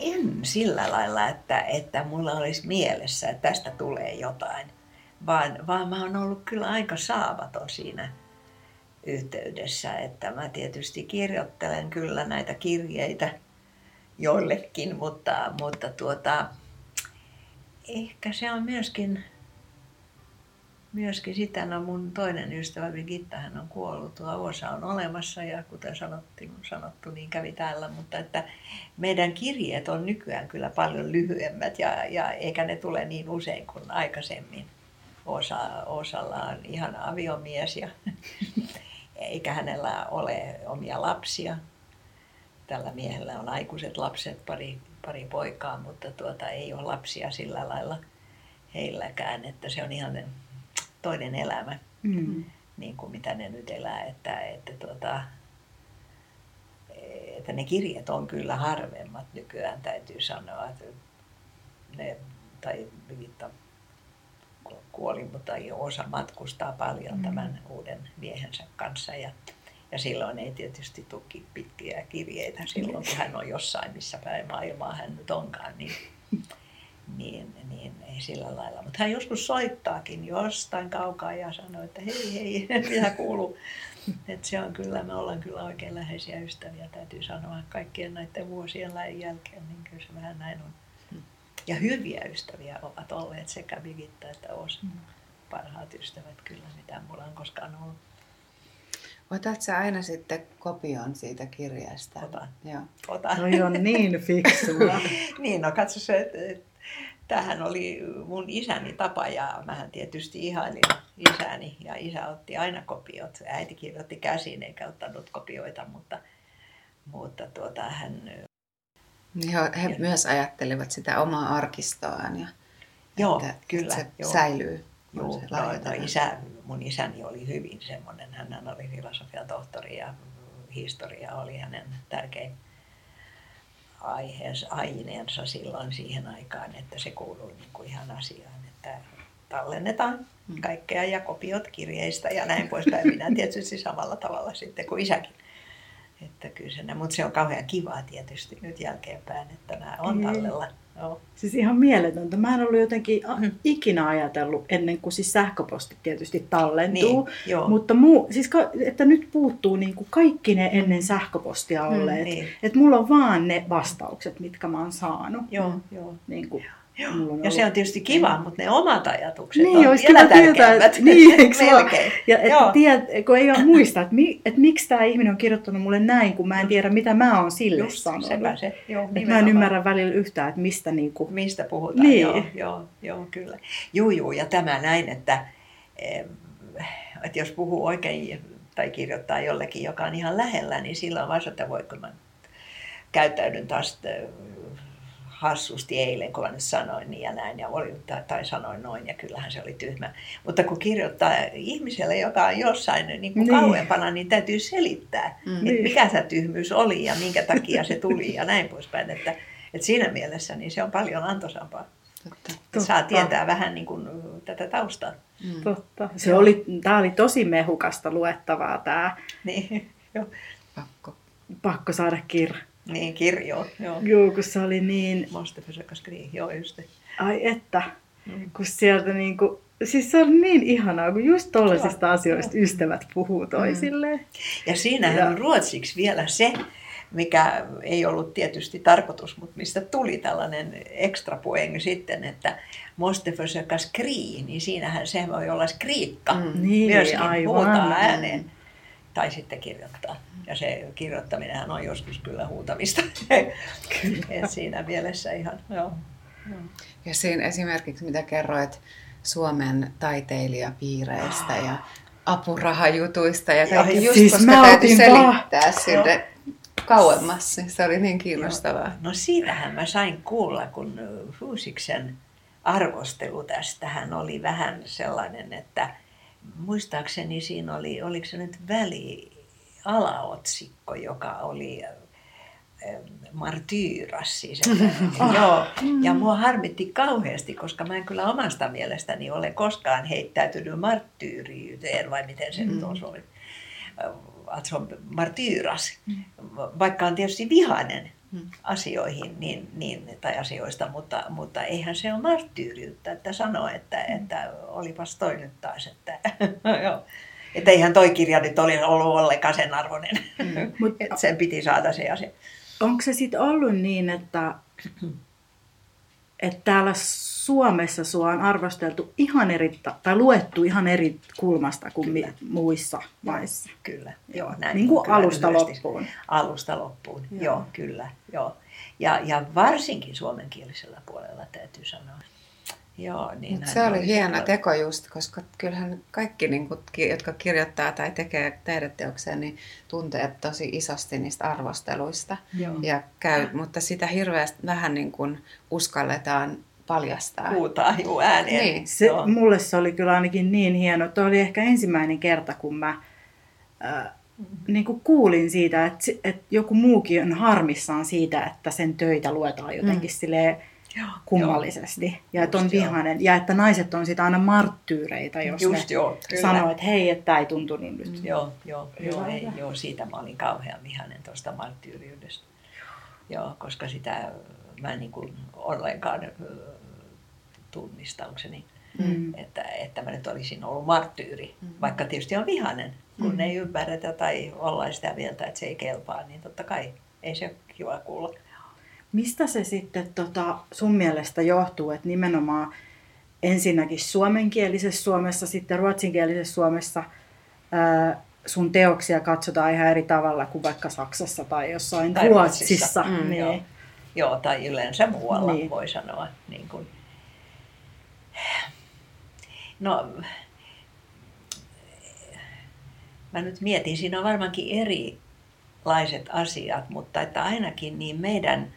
en sillä lailla, että, että mulla olisi mielessä, että tästä tulee jotain. Vaan, vaan mä oon ollut kyllä aika saavaton siinä yhteydessä, että mä tietysti kirjoittelen kyllä näitä kirjeitä joillekin, mutta, mutta tuota, ehkä se on myöskin myöskin sitä, no mun toinen ystävä Birgitta, hän on kuollut, tuo osa on olemassa ja kuten sanottiin, sanottu, niin kävi täällä, mutta että meidän kirjeet on nykyään kyllä paljon lyhyemmät ja, ja eikä ne tule niin usein kuin aikaisemmin. Osa, osalla on ihan aviomies ja (laughs) eikä hänellä ole omia lapsia. Tällä miehellä on aikuiset lapset, pari, pari poikaa, mutta tuota, ei ole lapsia sillä lailla heilläkään, että se on ihan toinen elämä, mm. niin kuin mitä ne nyt elää. Että, että, tuota, että ne kirjat on kyllä harvemmat nykyään, täytyy sanoa. Että ne, tai Vivitta kuoli, mutta osa matkustaa paljon mm. tämän uuden miehensä kanssa. Ja, ja silloin ei tietysti tuki pitkiä kirjeitä silloin, kun hän on jossain, missä päin maailmaa hän nyt onkaan. Niin, (laughs) niin, niin ei sillä lailla. Mutta hän joskus soittaakin jostain kaukaa ja sanoo, että hei hei, (laughs) mitä kuuluu. Että se on kyllä, me ollaan kyllä oikein läheisiä ystäviä, täytyy sanoa, kaikkien näiden vuosien läin jälkeen, niin kyllä se vähän näin on. Ja hyviä ystäviä ovat olleet sekä Birgitta että Osa. Mm. Parhaat ystävät kyllä, mitä mulla on koskaan ollut. Otat sä aina sitten kopion siitä kirjasta? Otan. Joo. Otan. No on niin (laughs) fiksua. niin, no katso se, että tämähän oli mun isäni tapa ja mähän tietysti ihailin isäni ja isä otti aina kopiot. Äiti kirjoitti käsin eikä ottanut kopioita, mutta, mutta tuota, hän... Joo, he ja, myös ajattelivat sitä omaa arkistoaan ja joo, että, kyllä, että se joo. säilyy. Joo, se no, no, isä, mun isäni oli hyvin semmoinen, hän oli filosofian tohtori ja historia oli hänen tärkein aiheensa, aineensa silloin siihen aikaan, että se kuuluu niin kuin ihan asiaan, että tallennetaan mm. kaikkea ja kopiot kirjeistä ja näin poispäin. Minä tietysti samalla tavalla sitten kuin isäkin. että kyllä se, mutta se on kauhean kivaa tietysti nyt jälkeenpäin, että nämä on Niin. tallella. Joo. Siis ihan mieletöntä. Mä en ollut jotenkin Mm. ikinä ajatellut ennen kuin siis sähköposti tietysti tallentuu. Niin, joo. Mutta muu, siis ka, että nyt puuttuu niin kuin kaikki ne ennen sähköpostia olleet. niin. Että mulla on vaan ne vastaukset, mitkä mä oon saanut. Joo, joo. Niin kuin, Joo. Mulla Ja se on tietysti kiva, mutta ne omat ajatukset Niin, on olisi vielä kiva tietää, että, (laughs) niin, eikö. (laughs) Ja että Joo. tiedät, kun ei ole (laughs) muista, että, mi, että miksi tämä ihminen on kirjoittanut mulle näin, kun mä en tiedä, mitä mä oon sille Just sanonut. sepä se. Joo, mä en ymmärrä välillä yhtään, että mistä niin kuin, Mistä puhutaan, Niin. joo, joo, joo, kyllä. Juu, juu, ja tämä näin, että, että jos puhuu oikein tai kirjoittaa jollekin, joka on ihan lähellä, niin silloin vasta, että voiko mä käyttäydyn taas hassusti eilen, kun mä nyt sanoin niin ja näin, ja oli, tai, tai sanoin noin, ja kyllähän se oli tyhmä. Mutta kun kirjoittaa ihmiselle, joka on jossain niin kuin Niin. kauempana, niin täytyy selittää, Mm. että Niin. mikä se tyhmyys oli ja minkä takia se tuli ja näin poispäin. Että, että siinä mielessä niin se on paljon antoisampaa. Totta. Että saa Totta. tietää vähän niin kuin tätä taustaa. Mm. totta. Se Joo. oli, tämä oli tosi mehukasta luettavaa tämä. Niin, (laughs) joo. Pakko. Pakko saada kirja. Niin kirjo. Joo. Joo, kun se oli niin, skriva. Joo, just ai että, Mm. kun sieltä niinku, siis se on niin ihanaa, kun just tollasista Joo, asioista ystävät puhuu toisilleen. Ja siinähän Ja- on ruotsiksi vielä se, mikä ei ollut tietysti tarkoitus, mutta mistä tuli tällainen extra poäng sitten, että måste försöka skri, niin siinähän se voi olla skriikka. Mm. Niin, Myöskin aivan. huutaa ääneen tai sitten kirjoittaa. Ja se kirjoittaminenhan on joskus kyllä huutamista. Et siinä mielessä ihan, joo. Ja siinä esimerkiksi, mitä kerroit Suomen taiteilijapiireistä ja apurahajutuista ja kaikki Joo, just, siis koska täytyy selittää sinne kauemmas. niin Se oli niin kiinnostavaa. No siitähän mä sain kuulla, kun Fuusiksen arvostelu tästähän oli vähän sellainen, että muistaakseni siinä oli, oliko se nyt väli alaotsikko, joka oli äh, martyyras siis. Että, (laughs) (laughs) joo, ja mua harmitti kauheasti, koska mä en kyllä omasta mielestäni ole koskaan heittäytynyt marttyyriyteen, vai miten se nyt on suomi. Att som martyras, vaikka on tietysti vihainen asioihin niin, niin, tai asioista, mutta, mutta eihän se ole marttyyriyttä, että sanoo, että, että olipas toi nyt taas, että, (laughs) joo. että eihän toi kirja nyt olisi ollut ollenkaan sen arvoinen. (laughs) Mut- että sen piti saada se asia. Onko se sitten ollut niin, että, että täällä Suomessa sua on arvosteltu ihan eri, ta- tai luettu ihan eri kulmasta kuin mi- muissa maissa? Kyllä, joo. Näin Niin kuin kyllä alusta lyhyesti. loppuun. Alusta loppuun, joo, Joo. kyllä. Joo. Ja, ja varsinkin suomenkielisellä puolella täytyy sanoa. Joo, niin Mut se oli hieno kyllä- teko just, koska kyllähän kaikki, niin kun, jotka kirjoittaa tai tekee taideteoksia, niin tuntee tosi isosti niistä arvosteluista. Joo. Ja käy, mutta sitä hirveästi vähän niin kuin uskalletaan paljastaa. Huutaa juu ääneen. Niin. Se, Joo. mulle se oli kyllä ainakin niin hieno. Tuo oli ehkä ensimmäinen kerta, kun mä äh, niin kuin kuulin siitä, että, että joku muukin on harmissaan siitä, että sen töitä luetaan jotenkin mm. silleen Joo, kummallisesti. Ja että on Just joo. vihainen. Ja että naiset on sitä aina marttyyreitä, jos Just ne joo, kyllä. sanoo, että hei, että tämä ei tuntunut nyt. Mm. Joo, joo, joo, ei, joo, siitä mä olin kauhean vihainen tuosta marttyyriydestä. Joo, koska sitä mä en niin kuin ollenkaan tunnista, onko se niin, Mm. että, että mä nyt olisin ollut marttyyri, vaikka tietysti on vihainen, kun Mm. ei ymmärretä tai ollaan sitä mieltä, että se ei kelpaa, niin totta kai ei se ole kiva kuulla. Mistä se sitten tota, sun mielestä johtuu, että nimenomaan ensinnäkin suomenkielisessä Suomessa, sitten ruotsinkielisessä Suomessa ää, sun teoksia katsotaan ihan eri tavalla kuin vaikka Saksassa tai jossain Tai Ruotsissa. Ruotsissa. Mm, niin. Joo. Joo, tai yleensä muualla Niin. voi sanoa. Niin kuin. No, mä nyt mietin, siinä on varmaankin erilaiset asiat, mutta että ainakin niin meidän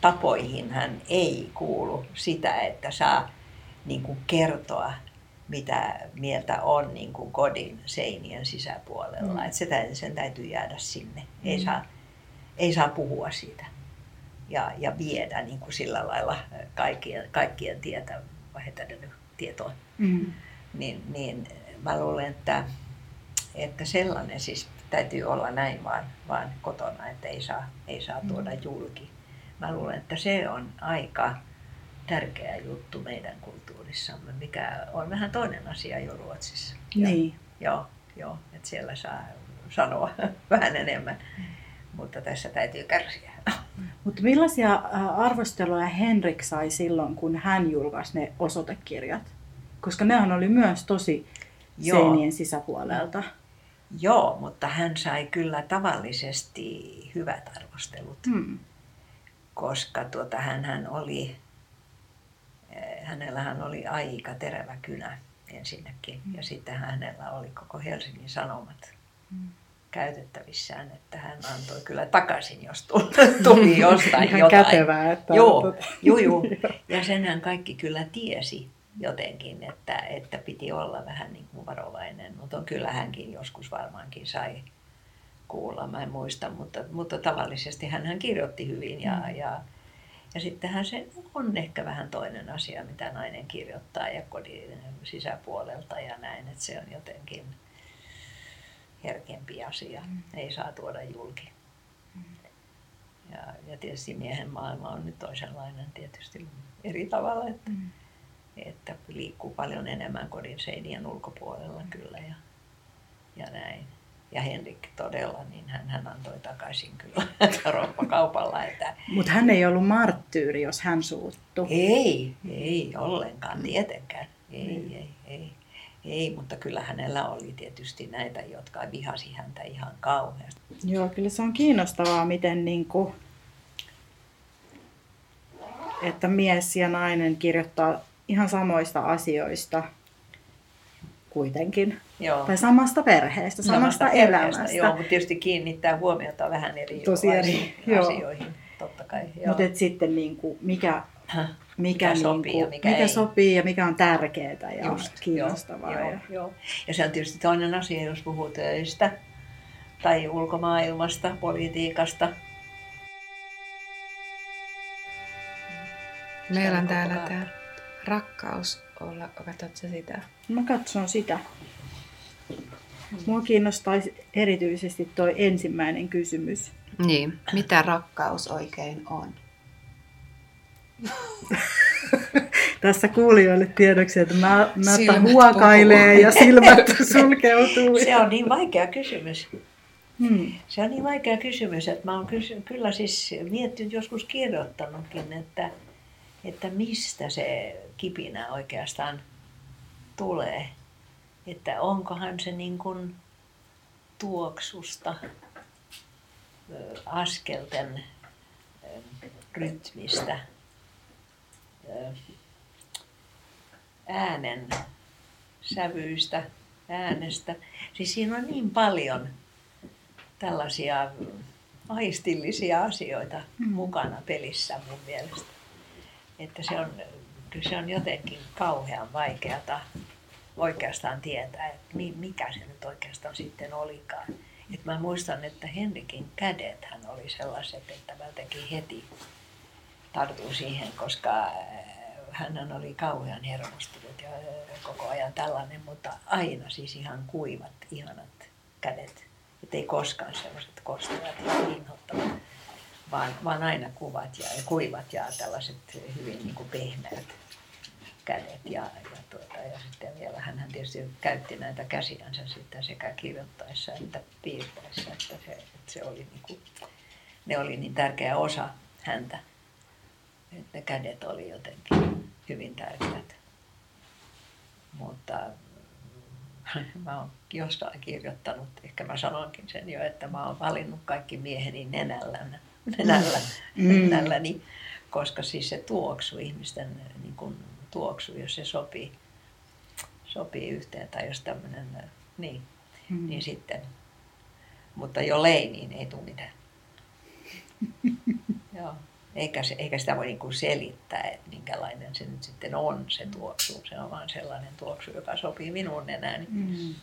tapoihinhan ei kuulu sitä, että saa niin kuin kertoa, mitä mieltä on niin kuin kodin seinien sisäpuolella. Mm. Että se, tä- sen täytyy jäädä sinne. Ei, Mm. saa, ei saa puhua siitä ja, ja viedä niin kuin sillä lailla kaikkien, kaikkien tietä, nu, tietoon Mm. niin, niin mä luulen, että, että sellainen siis täytyy olla näin vaan, vaan kotona, että ei saa, ei saa tuoda julki. Mä luulen, että se on aika tärkeä juttu meidän kulttuurissamme, mikä on vähän toinen asia jo Ruotsissa. Niin. Joo, joo, että siellä saa sanoa (laughs) vähän enemmän, mutta tässä täytyy kärsiä. Mutta millaisia äh, arvosteluja Henrik sai silloin, kun hän julkaisi ne osoitekirjat? Koska nehän oli myös tosi Joo. seinien sisäpuolelta. Joo, mutta hän sai kyllä tavallisesti hyvät arvostelut, Hmm. koska tuota, hän oli, eh, hänellähän oli aika terävä kynä ensinnäkin. Ja sitten hänellä oli koko Helsingin Sanomat Mm. Käytettävissään, että hän antoi kyllä takaisin, jos tuli, (laughs) jostain Ihan jotain. kätevää, että... Joo, joo, (laughs) joo. Ja senhän kaikki kyllä tiesi jotenkin, että, että piti olla vähän niin kuin varovainen. Mutta kyllä hänkin joskus varmaankin sai kuulla, mä en muista, mutta, mutta tavallisesti hän kirjoitti hyvin ja, Mm. ja, ja sittenhän se on ehkä vähän toinen asia, mitä nainen kirjoittaa ja kodin sisäpuolelta ja näin, että se on jotenkin herkempi asia. Ei saa tuoda julki. Ja, ja tietysti miehen maailma on nyt toisenlainen tietysti eri tavalla, että, Mm. että liikkuu paljon enemmän kodin seinien ulkopuolella kyllä ja, ja näin. Ja Henrik todella, niin hän, hän antoi takaisin kyllä (laughs) roppakaupalla, että Mutta hän ei ollut marttyyri, jos hän suuttu. ei, ei ollenkaan tietenkään. Ei, Niin. ei, ei. Ei, mutta kyllä hänellä oli tietysti näitä, jotka vihasi häntä ihan kauheasti. Joo, kyllä se on kiinnostavaa, miten niin kuin, että mies ja nainen kirjoittaa ihan samoista asioista kuitenkin. Joo. Tai samasta perheestä, samasta, perheestä, elämästä. Joo, mutta tietysti kiinnittää huomiota vähän eri Tosi eri, asio- joo. asioihin, totta kai. Mutta sitten niin kuin, mikä, mikä, Mikä niin sopii kuin, ja mikä mikä ei. sopii ja mikä on tärkeää ja Just, kiinnostavaa. Joo, ja... joo, joo. ja se on tietysti toinen asia, jos puhuu töistä tai ulkomaailmasta, politiikasta. Meillä on täällä tämä rakkaus olla. Katsotko sitä? Mä katson sitä. Mua kiinnostaisi erityisesti tuo ensimmäinen kysymys. Niin. Mitä rakkaus oikein on? (laughs) Tässä kuulijoille tiedoksi, että mä, mä Silmät huokailee puhuu. ja silmät (laughs) sulkeutuu. Se on niin vaikea kysymys. Hmm. Se on niin vaikea kysymys, että mä oon kysy- kyllä siis miettinyt joskus kirjoittanutkin, että, että mistä se kipinä oikeastaan tulee. Että onkohan se niin kuin tuoksusta, askelten rytmistä, äänen sävyistä, äänestä. Siis siinä on niin paljon tällaisia aistillisia asioita Mm. mukana pelissä mun mielestä. Että se on, kyllä se on jotenkin kauhean vaikeata oikeastaan tietää, että mi- mikä se nyt oikeastaan sitten olikaan. Et mä muistan, että Henrikin kädet hän oli sellaiset, että mä jotenkin heti tartuin siihen, koska äh, hän oli kauhean hermostunut ja äh, koko ajan tällainen, mutta aina siis ihan kuivat, ihanat kädet. Että ei koskaan sellaiset kostevat ja inhottavat, vaan, vaan aina kuvat ja, kuivat ja tällaiset hyvin niin kuin pehmeät kädet. Ja, ja, tuota, ja sitten vielä hän tietysti käytti näitä käsiänsä sitten sekä kirjoittaessa että piirtäessä, että se, että se oli niin kuin, ne oli niin tärkeä osa häntä. Että ne kädet oli jotenkin hyvin tärkeät. Mutta (laughs) mä oon jostain kirjoittanut, ehkä mä sanoinkin sen jo, että mä oon valinnut kaikki mieheni nenällä, nenällä, Mm. nenälläni, koska siis se tuoksu, ihmisten niin kun, tuoksu, jos se sopii, sopii yhteen tai jos tämmöinen, niin, Mm. niin sitten. Mutta jollei, niin ei tule mitään. (laughs) Joo. Eikä, se, eikä sitä voi niin kuin selittää, että minkälainen se nyt sitten on se tuoksu. Se on vaan sellainen tuoksu, joka sopii minun nenääni. Mm.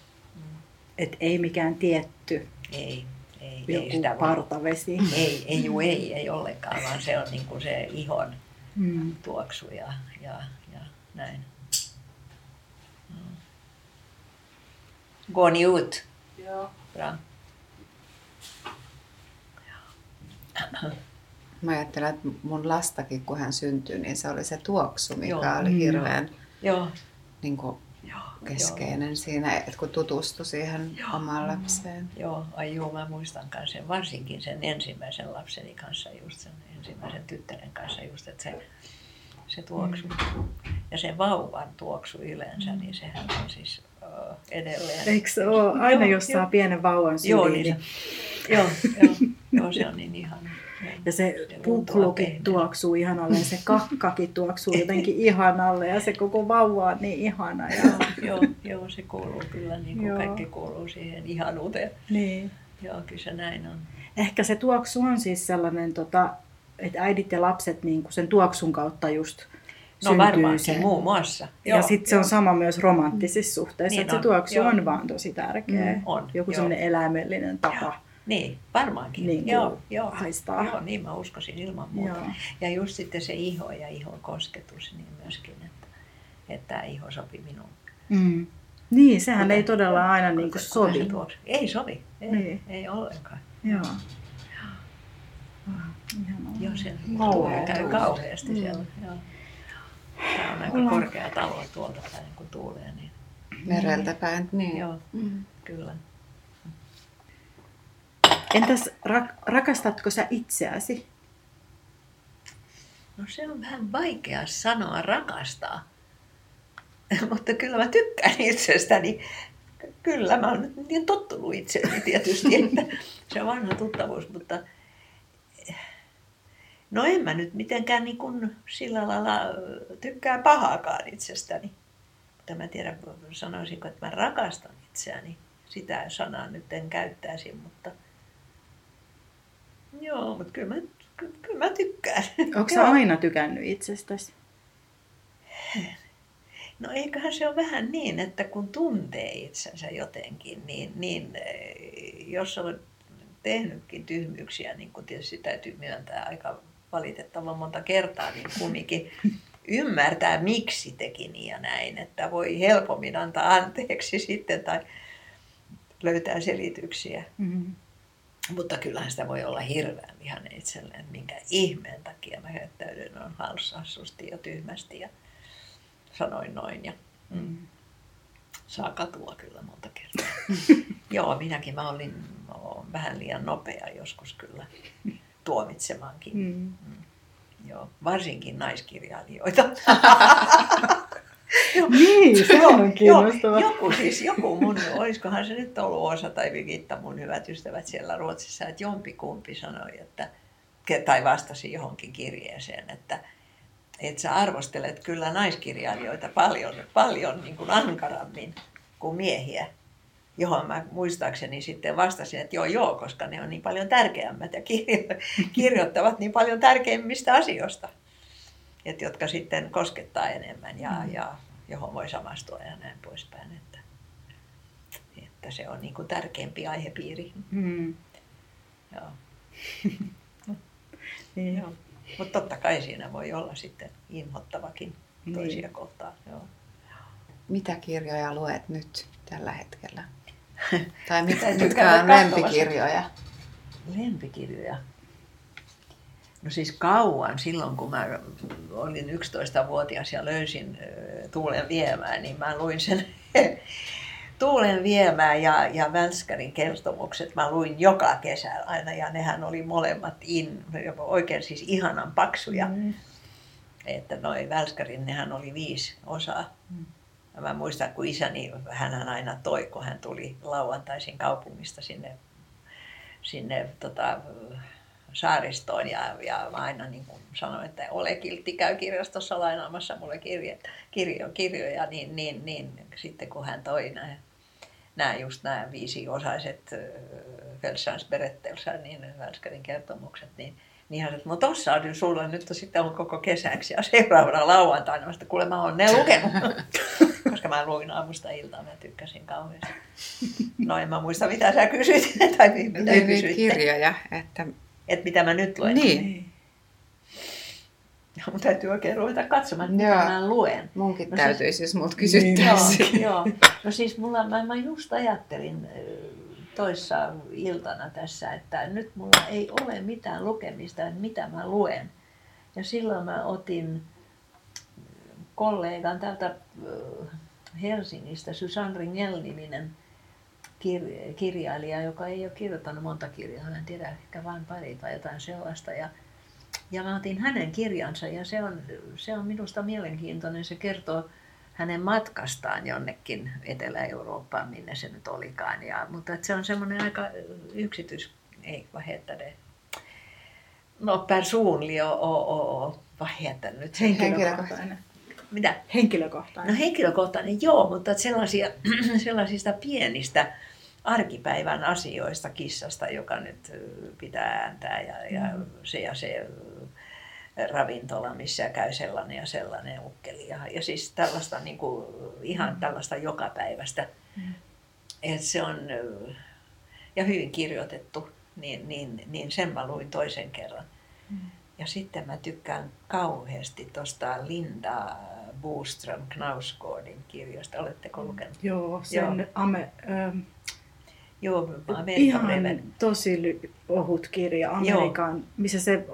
Et ei mikään tietty Ei, ei, ei joku sitä voi. partavesi. Ei, ei, juu, ei, ei ollenkaan, vaan se on niin kuin se ihon Mm. tuoksu ja, ja, ja näin. Mm. Gå ut. Joo. Bra. Mä ajattelen, että mun lastakin, kun hän syntyi, niin se oli se tuoksu, mikä Joo. oli Mm. hirveän Joo, niin kuin, joo, keskeinen siinä, että kun tutustui siihen Joo. omaan lapseen. Joo, ai joo, mä muistan myös sen, varsinkin sen ensimmäisen lapseni kanssa, just sen ensimmäisen tyttären kanssa, just, että se, se tuoksu. Ja se vauvan tuoksu yleensä, niin sehän on siis uh, edelleen. Eikö se ole? Aina Joo, jos saa joo. pienen vauvan syliin, Joo, niin, niin se, joo, joo, joo, se on niin ihana. Ja se puklukin tuoksuu ihanalle, se kakkakin tuoksuu jotenkin ihanalle, ja se koko vauva on niin ihana. Ja, Joo, joo, joo, se kuuluu kyllä, niin kuin Joo. kaikki kuuluu siihen ihanuuteen. niin. Joo, kyllä se näin on. Ehkä se tuoksu on siis sellainen, tota, että äidit ja lapset niin kuin sen tuoksun kautta just No varmaankin, se. muun muassa. Ja sitten se on sama myös romanttisissa suhteissa, Niin että se tuoksu joo. on vaan tosi tärkeä. Mm, on, Joku joo. semmoinen eläimellinen tapa. Joo. Niin, varmaankin. Niin kuin joo, joo, haistaa. Joo, niin mä uskoisin ilman muuta. Joo. Ja just sitten se iho ja ihon kosketus niin myöskin, että, että tämä iho sopi minuun. Mm. Niin, sehän Kuten- ei todella aina niin kuin kuten- sovi. kuten se tuoksu. Ei sovi, ei, Niin. ei ollenkaan. Joo. Ihanaa. Joo, se Kauhea käy kauheasti Mm. siellä. Joo. Tämä on aika Ollaan- korkea talo tuolta päin, kun tuulee. Niin, Mereltä päin, niin. joo, Mm. kyllä. Entäs rak- rakastatko sä itseäsi? No se on vähän vaikea sanoa rakastaa. (laughs) Mutta kyllä mä tykkään itsestäni. Kyllä, mä oon nyt niin tottunut itseäni tietysti, (laughs) että se on vanha tuttavuus, mutta no en mä nyt mitenkään niin kuin sillä lailla tykkää pahaakaan itsestäni. Mutta mä tiedän, sanoisinko, että mä rakastan itseäni. Sitä sanaa nyt en käyttäisi, mutta joo, mutta kyllä mä, ky- kyllä mä tykkään. (laughs) Onko sä aina tykännyt itsestäsi? No eiköhän se ole vähän niin, että kun tuntee itsensä jotenkin, niin, niin eh, jos on tehnytkin tyhmyyksiä, niin kuin tietysti täytyy myöntää aika valitettavan monta kertaa, niin kumminkin (laughs) ymmärtää, miksi teki niin ja näin, että voi helpommin antaa anteeksi sitten tai löytää selityksiä. Mm. Mutta kyllähän sitä voi olla hirveän vihainen itselleen, että minkä ihmeen takia mä käyttäydyn on halsassusti ja tyhmästi ja sanoin noin. Ja, mm. Saa katua kyllä monta kertaa. (laughs) Joo, minäkin mä olin oon vähän liian nopea joskus kyllä tuomitsemaankin. Mm. Joo, varsinkin naiskirjailijoita. (laughs) Niin, (laughs) se on kiinnostavaa. joku siis, joku mun, olisikohan se nyt ollut Osa tai Vigitta, mun hyvät ystävät siellä Ruotsissa, että jompikumpi sanoi, että, tai vastasi johonkin kirjeeseen, että, että sä arvostelet kyllä naiskirjailijoita paljon, paljon niin kuin ankarammin kuin miehiä. Johon mä muistaakseni sitten vastasin, että joo joo, koska ne on niin paljon tärkeämmät ja kirjo- kirjoittavat niin paljon tärkeimmistä asioista, että jotka sitten koskettaa enemmän ja, Mm. ja johon voi samastua ja näin poispäin. Että, että se on niin kuin tärkeämpi aihepiiri. Mm. Joo. (laughs) Niin. Joo. Mutta totta kai siinä voi olla sitten inhottavakin toisia Niin. kohtaan. Joo. Mitä kirjoja luet nyt tällä hetkellä? (laughs) Tai mit, mitkä on lempikirjoja? Lempikirjoja. No siis kauan silloin, kun mä olin 11-vuotias ja löysin Tuulen viemään, niin mä luin sen (laughs) Tuulen viemää ja, ja Välskärin kertomukset. Mä luin joka kesä aina ja nehän oli molemmat in, oikein siis ihanan paksuja. Mm. Että noin Välskärin, nehän oli viisi osaa. Mm. Ja mä muistan, kun isäni, hän aina toi, kun hän tuli lauantaisin kaupungista sinne, sinne tota, saaristoon. Ja, ja mä aina niin kuin sanoin, että ole kiltti, käy kirjastossa lainaamassa mulle kirje, kirjo, kirjoja. Niin, niin, niin, sitten kun hän toi nämä, nämä just nämä viisiosaiset Felsans Berettelsa, niin Välskärin kertomukset, niin niin hän sanoi, että no tossa on sulla nyt sitten on koko kesäksi ja seuraavana lauantaina. Mä sanoin, kuule mä oon ne lukenut. (laughs) Koska mä luin aamusta iltaan, mä tykkäsin kauheasti. No en mä muista mitä sä kysyit (laughs) tai mitä Niin, kysyit. kirjoja, että Että mitä mä nyt luen. Niin. Niin. Mun täytyy oikein ruveta katsomaan, mitä Joo. mä luen. munkin No siis- täytyisi, jos multa Joo, kysyttäisiin. (laughs) joo. No siis mulla, mä, mä just ajattelin, toissa iltana tässä, että nyt mulla ei ole mitään lukemista, että mitä mä luen. Ja silloin mä otin kollegan täältä Helsingistä, Susan Ringel-niminen kirjailija, joka ei ole kirjoittanut monta kirjaa, en tiedä, ehkä vain pari tai jotain sellaista. Ja, ja mä otin hänen kirjansa ja se on, se on minusta mielenkiintoinen. Se kertoo hänen matkastaan jonnekin Etelä-Eurooppaan, minne se nyt olikaan. Ja, mutta se on semmoinen aika yksityis... Ei, det? No, personlig och, och, och vad heter nyt? Henkilökohtainen. Mitä? Henkilökohtainen. No henkilökohtainen, joo, mutta sellaisia, (clears throat) sellaisista pienistä arkipäivän asioista kissasta, joka nyt pitää ääntää ja, ja mm. se ja se ravintola, missä käy sellainen ja sellainen ukkeli. Ja, ja siis tällaista niin kuin, ihan mm. tällaista jokapäiväistä. Mm. Et se on, ja hyvin kirjoitettu, niin, niin, niin sen mä luin toisen kerran. Mm. Ja sitten mä tykkään kauheasti tuosta Linda Boström Knausgårdin kirjoista. Oletteko mm. lukenut? Joo, sen Joo. Ame, ähm, Joo, ihan tosi ohut kirja Amerikan, Joo. missä se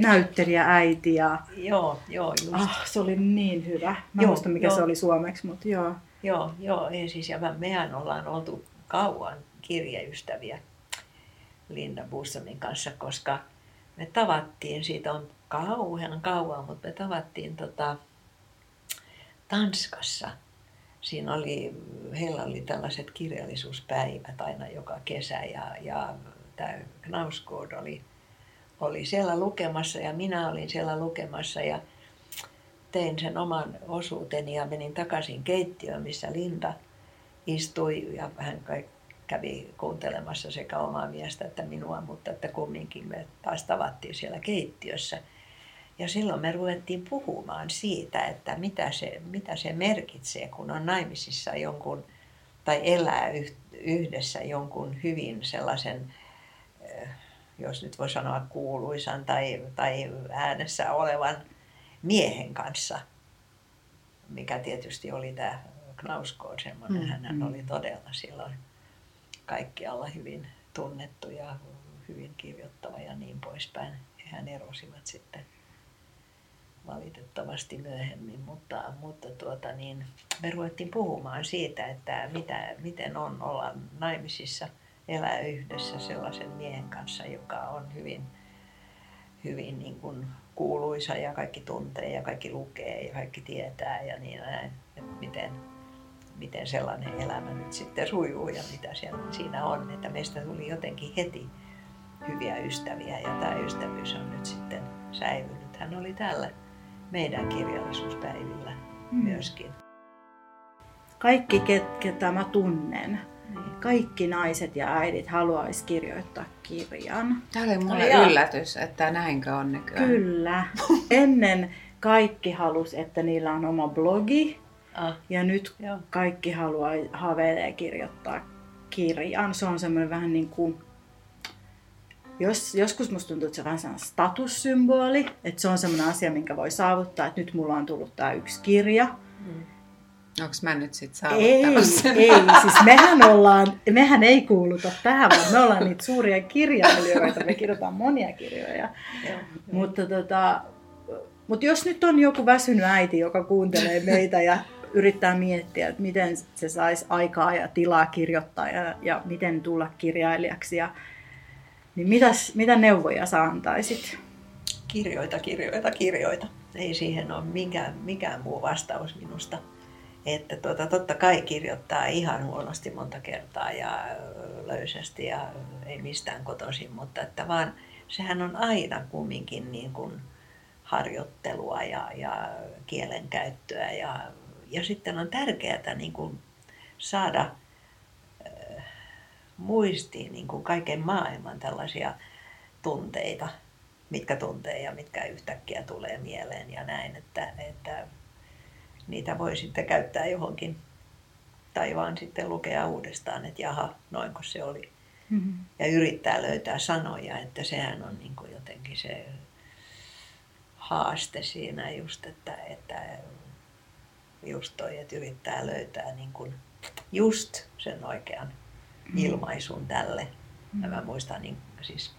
näyttelijä äiti. Ja... Joo, joo, just. Ah, se oli niin hyvä. Mä joo, muista mikä joo. se oli suomeksi, mutta joo. Joo, joo, ei siis, ja mehän ollaan oltu kauan kirjaystäviä Linda Bussonin kanssa, koska me tavattiin, siitä on kauhean kauan, mutta me tavattiin tota, Tanskassa. Siinä oli, heillä oli tällaiset kirjallisuuspäivät aina joka kesä ja, ja tämä Knausgård oli oli siellä lukemassa ja minä olin siellä lukemassa ja tein sen oman osuuteni ja menin takaisin keittiöön, missä Linda istui ja hän kävi kuuntelemassa sekä omaa miestä että minua, mutta että kumminkin me taas tavattiin siellä keittiössä. Ja silloin me ruvettiin puhumaan siitä, että mitä se, mitä se merkitsee, kun on naimisissa jonkun tai elää yhdessä jonkun hyvin sellaisen jos nyt voi sanoa kuuluisan tai, tai äänessä olevan miehen kanssa, mikä tietysti oli tämä Knausgård semmoinen. Mm, hän mm. oli todella silloin kaikkialla hyvin tunnettu ja hyvin kirjoittava ja niin poispäin. Hän erosivat sitten valitettavasti myöhemmin, mutta, mutta tuota niin, me ruvettiin puhumaan siitä, että mitä, miten on olla naimisissa – elää yhdessä sellaisen miehen kanssa, joka on hyvin, hyvin niin kuin kuuluisa ja kaikki tuntee ja kaikki lukee ja kaikki tietää ja niin näin, että miten, miten sellainen elämä nyt sitten sujuu ja mitä siellä, siinä on. Että meistä tuli jotenkin heti hyviä ystäviä ja tämä ystävyys on nyt sitten säilynyt. Hän oli täällä meidän kirjallisuuspäivillä mm. myöskin. Kaikki, ketä mä tunnen, kaikki naiset ja äidit haluaisi kirjoittaa kirjan. Tämä oli mulle ja. yllätys, että näinkö on nykyään. Kyllä. (laughs) Ennen kaikki halus, että niillä on oma blogi. Ah. Ja nyt Joo. kaikki haluaa, haveilee kirjoittaa kirjan. Se on semmoinen vähän niin kuin jos, joskus musta tuntuu, että se on vähän sellainen statussymboli, että se on semmoinen asia, minkä voi saavuttaa, että nyt mulla on tullut tämä yksi kirja. Mm. Onko mä nyt sitten saavuttanut ei, sen? Ei, (laughs) siis mehän, ollaan, mehän ei kuuluta tähän, vaan me ollaan niitä suuria kirjailijoita, me kirjoitetaan monia kirjoja. mutta, tota, mutta jos nyt on joku väsynyt äiti, joka kuuntelee meitä ja yrittää miettiä, että miten se saisi aikaa ja tilaa kirjoittaa ja, ja miten tulla kirjailijaksi, ja, niin mitäs, mitä neuvoja sä antaisit? Kirjoita, kirjoita, kirjoita. Ei siihen ole mikään, mikään muu vastaus minusta että tuota, totta kai kirjoittaa ihan huonosti monta kertaa ja löysästi ja ei mistään kotoisin, mutta että vaan sehän on aina kumminkin niin kuin harjoittelua ja, ja kielenkäyttöä ja, ja sitten on tärkeää niin kuin saada muistiin niin kuin kaiken maailman tällaisia tunteita, mitkä tuntee ja mitkä yhtäkkiä tulee mieleen ja näin, että, että niitä voi sitten käyttää johonkin tai vaan sitten lukea uudestaan, että jaha, noinko se oli. Mm-hmm. Ja yrittää löytää sanoja, että sehän on niin kuin jotenkin se haaste siinä just, että, että just toi, että yrittää löytää niin kuin just sen oikean ilmaisun tälle. Ja mä muistan niin, siis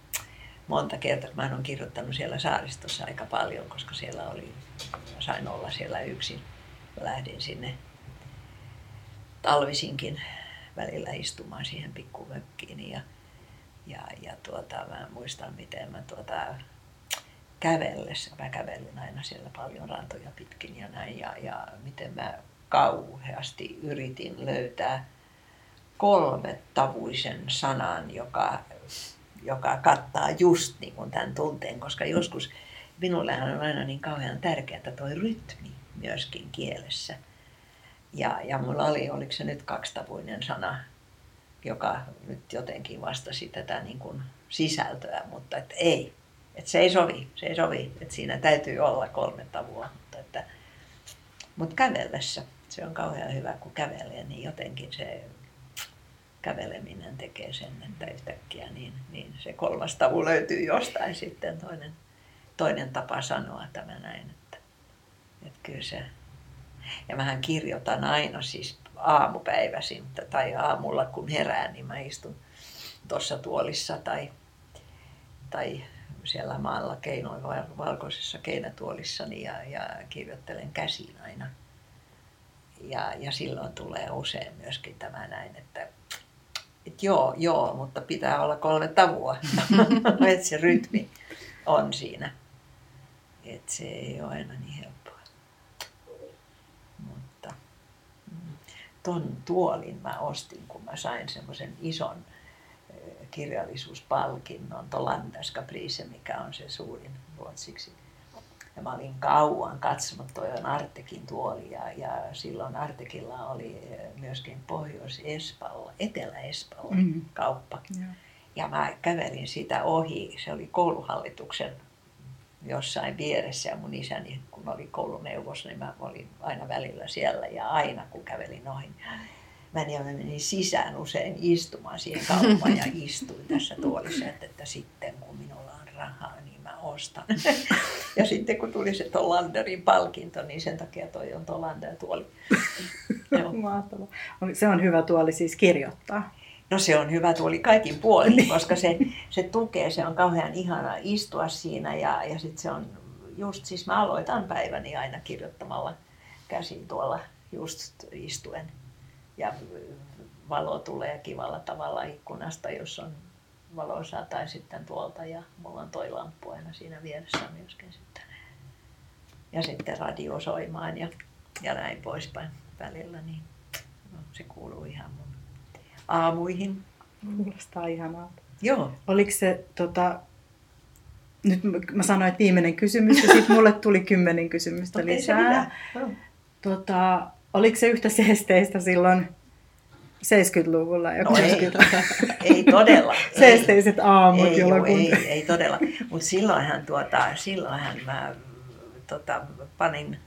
monta kertaa, kun mä olen kirjoittanut siellä saaristossa aika paljon, koska siellä oli, sain olla siellä yksin. Lähdin sinne talvisinkin välillä istumaan siihen pikkumökkiin ja, ja, ja tuota, mä muistan miten mä tuota, kävellessä, mä kävelin aina siellä paljon rantoja pitkin ja näin ja, ja miten mä kauheasti yritin löytää kolme tavuisen sanan, joka, joka kattaa just niin kuin tämän tunteen, koska joskus minulle on aina niin kauhean tärkeää tuo rytmi myöskin kielessä. Ja, ja mulla oli, oliko se nyt kaksitavuinen sana, joka nyt jotenkin vastasi tätä niin kuin sisältöä, mutta että ei, että se ei sovi, se ei sovi, että siinä täytyy olla kolme tavua, mutta, että, mutta kävellessä se on kauhean hyvä, kun kävelee, niin jotenkin se käveleminen tekee sen, että yhtäkkiä niin, niin se kolmas tavu löytyy jostain sitten toinen, toinen tapa sanoa tämä näin, että, että kyllä se. Ja mähän kirjoitan aina siis aamupäiväsin tai aamulla kun herään, niin mä istun tuossa tuolissa tai, tai siellä maalla keinoin valkoisessa keinätuolissani ja, ja kirjoittelen käsiin aina. Ja, ja silloin tulee usein myöskin tämä näin, että et joo, joo, mutta pitää olla kolme tavua, (laughs) että se rytmi on siinä. Et se ei ole aina niin helppoa. Mutta mm, ton tuolin mä ostin, kun mä sain semmoisen ison kirjallisuuspalkinnon, Tolandaska Prise, mikä on se suurin ruotsiksi ja mä olin kauan katsonut, toi on Artekin tuoli ja, ja silloin Artekilla oli eh, myöskin Pohjois-Espalla, Etelä-Espalla mm. kauppa. Ja. ja mä kävelin sitä ohi, se oli kouluhallituksen jossain vieressä ja mun isäni, kun oli kouluneuvos, niin mä olin aina välillä siellä ja aina kun kävelin ohi, mä menin sisään usein istumaan siihen kauppaan ja (laughs) istuin tässä tuolissa, että, että sitten kun minulla on rahaa, mä ostan. (laughs) ja sitten kun tuli se Tolanderin palkinto, niin sen takia toi on Tolander tuoli. (laughs) Mahtava. Se on hyvä tuoli siis kirjoittaa. No se on hyvä tuoli kaikin puolin, niin. koska se, se tukee, se on kauhean ihana istua siinä ja, ja sitten se on just, siis mä aloitan päiväni aina kirjoittamalla käsin tuolla just istuen. Ja valo tulee kivalla tavalla ikkunasta, jos on valoisaa tai sitten tuolta ja mulla on toi lamppu aina siinä vieressä myöskin sitten. Ja sitten radio soimaan ja, ja näin poispäin välillä, niin no, se kuuluu ihan mun aamuihin. Kuulostaa ihanaa. Joo. Oliko se, tota, nyt mä sanoin, että viimeinen kysymys ja sitten mulle tuli kymmenen kysymystä lisää. Tota, oliko se yhtä seesteistä silloin 70-luvulla ja no ei, (laughs) ei todella. (laughs) Seesteiset aamut ei, kun... ei, ei todella. Mutta silloinhan, tuota, silloinhan mä tota, panin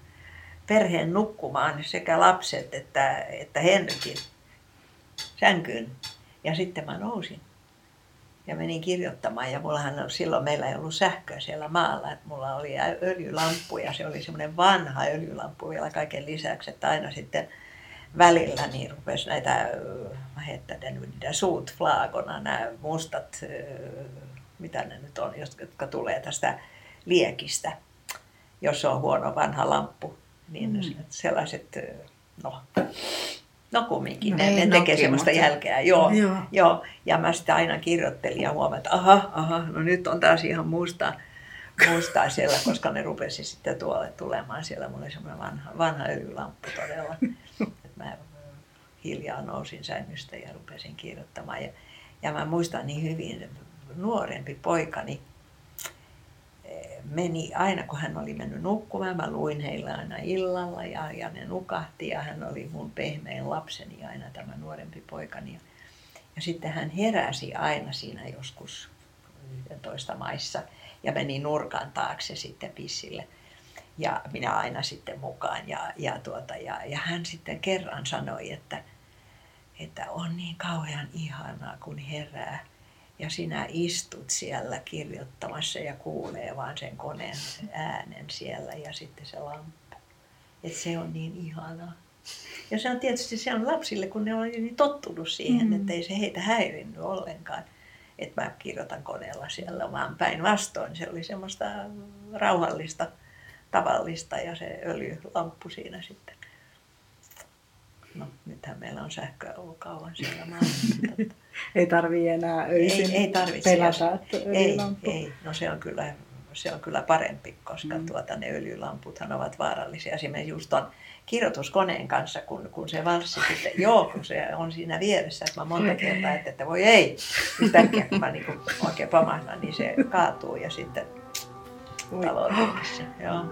perheen nukkumaan sekä lapset että, että Henrykin sänkyyn. Ja sitten mä nousin ja menin kirjoittamaan. Ja mullahan silloin meillä ei ollut sähköä siellä maalla. Että mulla oli öljylamppu ja se oli semmoinen vanha öljylamppu vielä kaiken lisäksi. Että aina sitten välillä niin rupesi näitä, mä heittänyt niitä suut flaagona, nämä mustat, mitä ne nyt on, jotka tulee tästä liekistä, jos on huono vanha lamppu. Niin mm. sellaiset, no, no kumminkin, no, ne, ne tekee semmoista mutta... jälkeä. Joo, joo. joo. Ja mä sitä aina kirjoittelin ja huomasin, että aha, aha, no nyt on taas ihan musta mustaa siellä, koska ne rupesi sitten tuolle tulemaan. Siellä mulla oli semmoinen vanha, vanha öljylamppu todella mä hiljaa nousin sängystä ja rupesin kirjoittamaan. Ja, ja mä muistan niin hyvin, nuorempi poikani eh, meni aina, kun hän oli mennyt nukkumaan, mä luin heillä aina illalla ja, ja ne nukahti ja hän oli mun pehmein lapseni aina tämä nuorempi poikani. Ja, ja sitten hän heräsi aina siinä joskus 11 maissa ja meni nurkan taakse sitten pissille – ja minä aina sitten mukaan. Ja, ja, tuota, ja, ja hän sitten kerran sanoi, että, että on niin kauhean ihanaa, kun herää ja sinä istut siellä kirjoittamassa ja kuulee vaan sen koneen äänen siellä ja sitten se lamppu. Että se on niin ihanaa. Ja se on tietysti se on lapsille, kun ne on niin tottunut siihen, Mm. mm. että ei se heitä häirinnyt ollenkaan. Että mä kirjoitan koneella siellä, vaan päinvastoin. Se oli semmoista rauhallista, tavallista ja se öljylamppu siinä sitten. No, nythän meillä on sähköä ollut kauan siellä. (laughs) Ei tarvii enää öisin ei, ei tarvitse. pelätä, että ei, öljylamppu. ei, no se on kyllä, se on kyllä parempi, koska Mm. tuota, ne öljylamputhan ovat vaarallisia. Esimerkiksi just ton kirjoituskoneen kanssa, kun, kun se valssi sitten, (laughs) joo, kun se on siinä vieressä, että mä monta kertaa, että, että voi ei, yhtäkkiä kun mä niin oikein pamahdan, niin se kaatuu ja sitten Joo.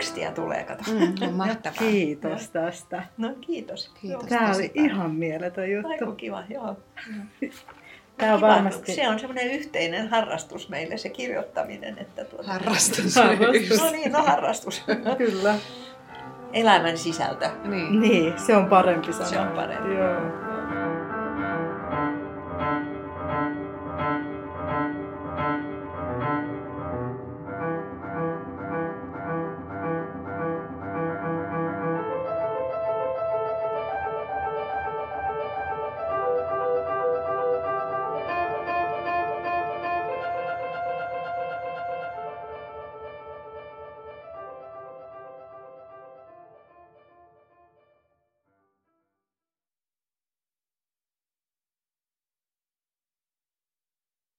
Tekstiä tulee, kato. Mm, (laughs) on mahtavaa. Kiitos tästä. No kiitos. Kiitos. Tämä oli ihan mieletön Aiku juttu. kiva, joo. Tämä on Kiva, varmasti Se on semmoinen yhteinen harrastus meille, se kirjoittaminen. Että tuota... Harrastus. Harrastus. No niin, no harrastus. (laughs) kyllä. Elämän sisältö. niin. Niin, se on parempi sana. Se on parempi. Joo.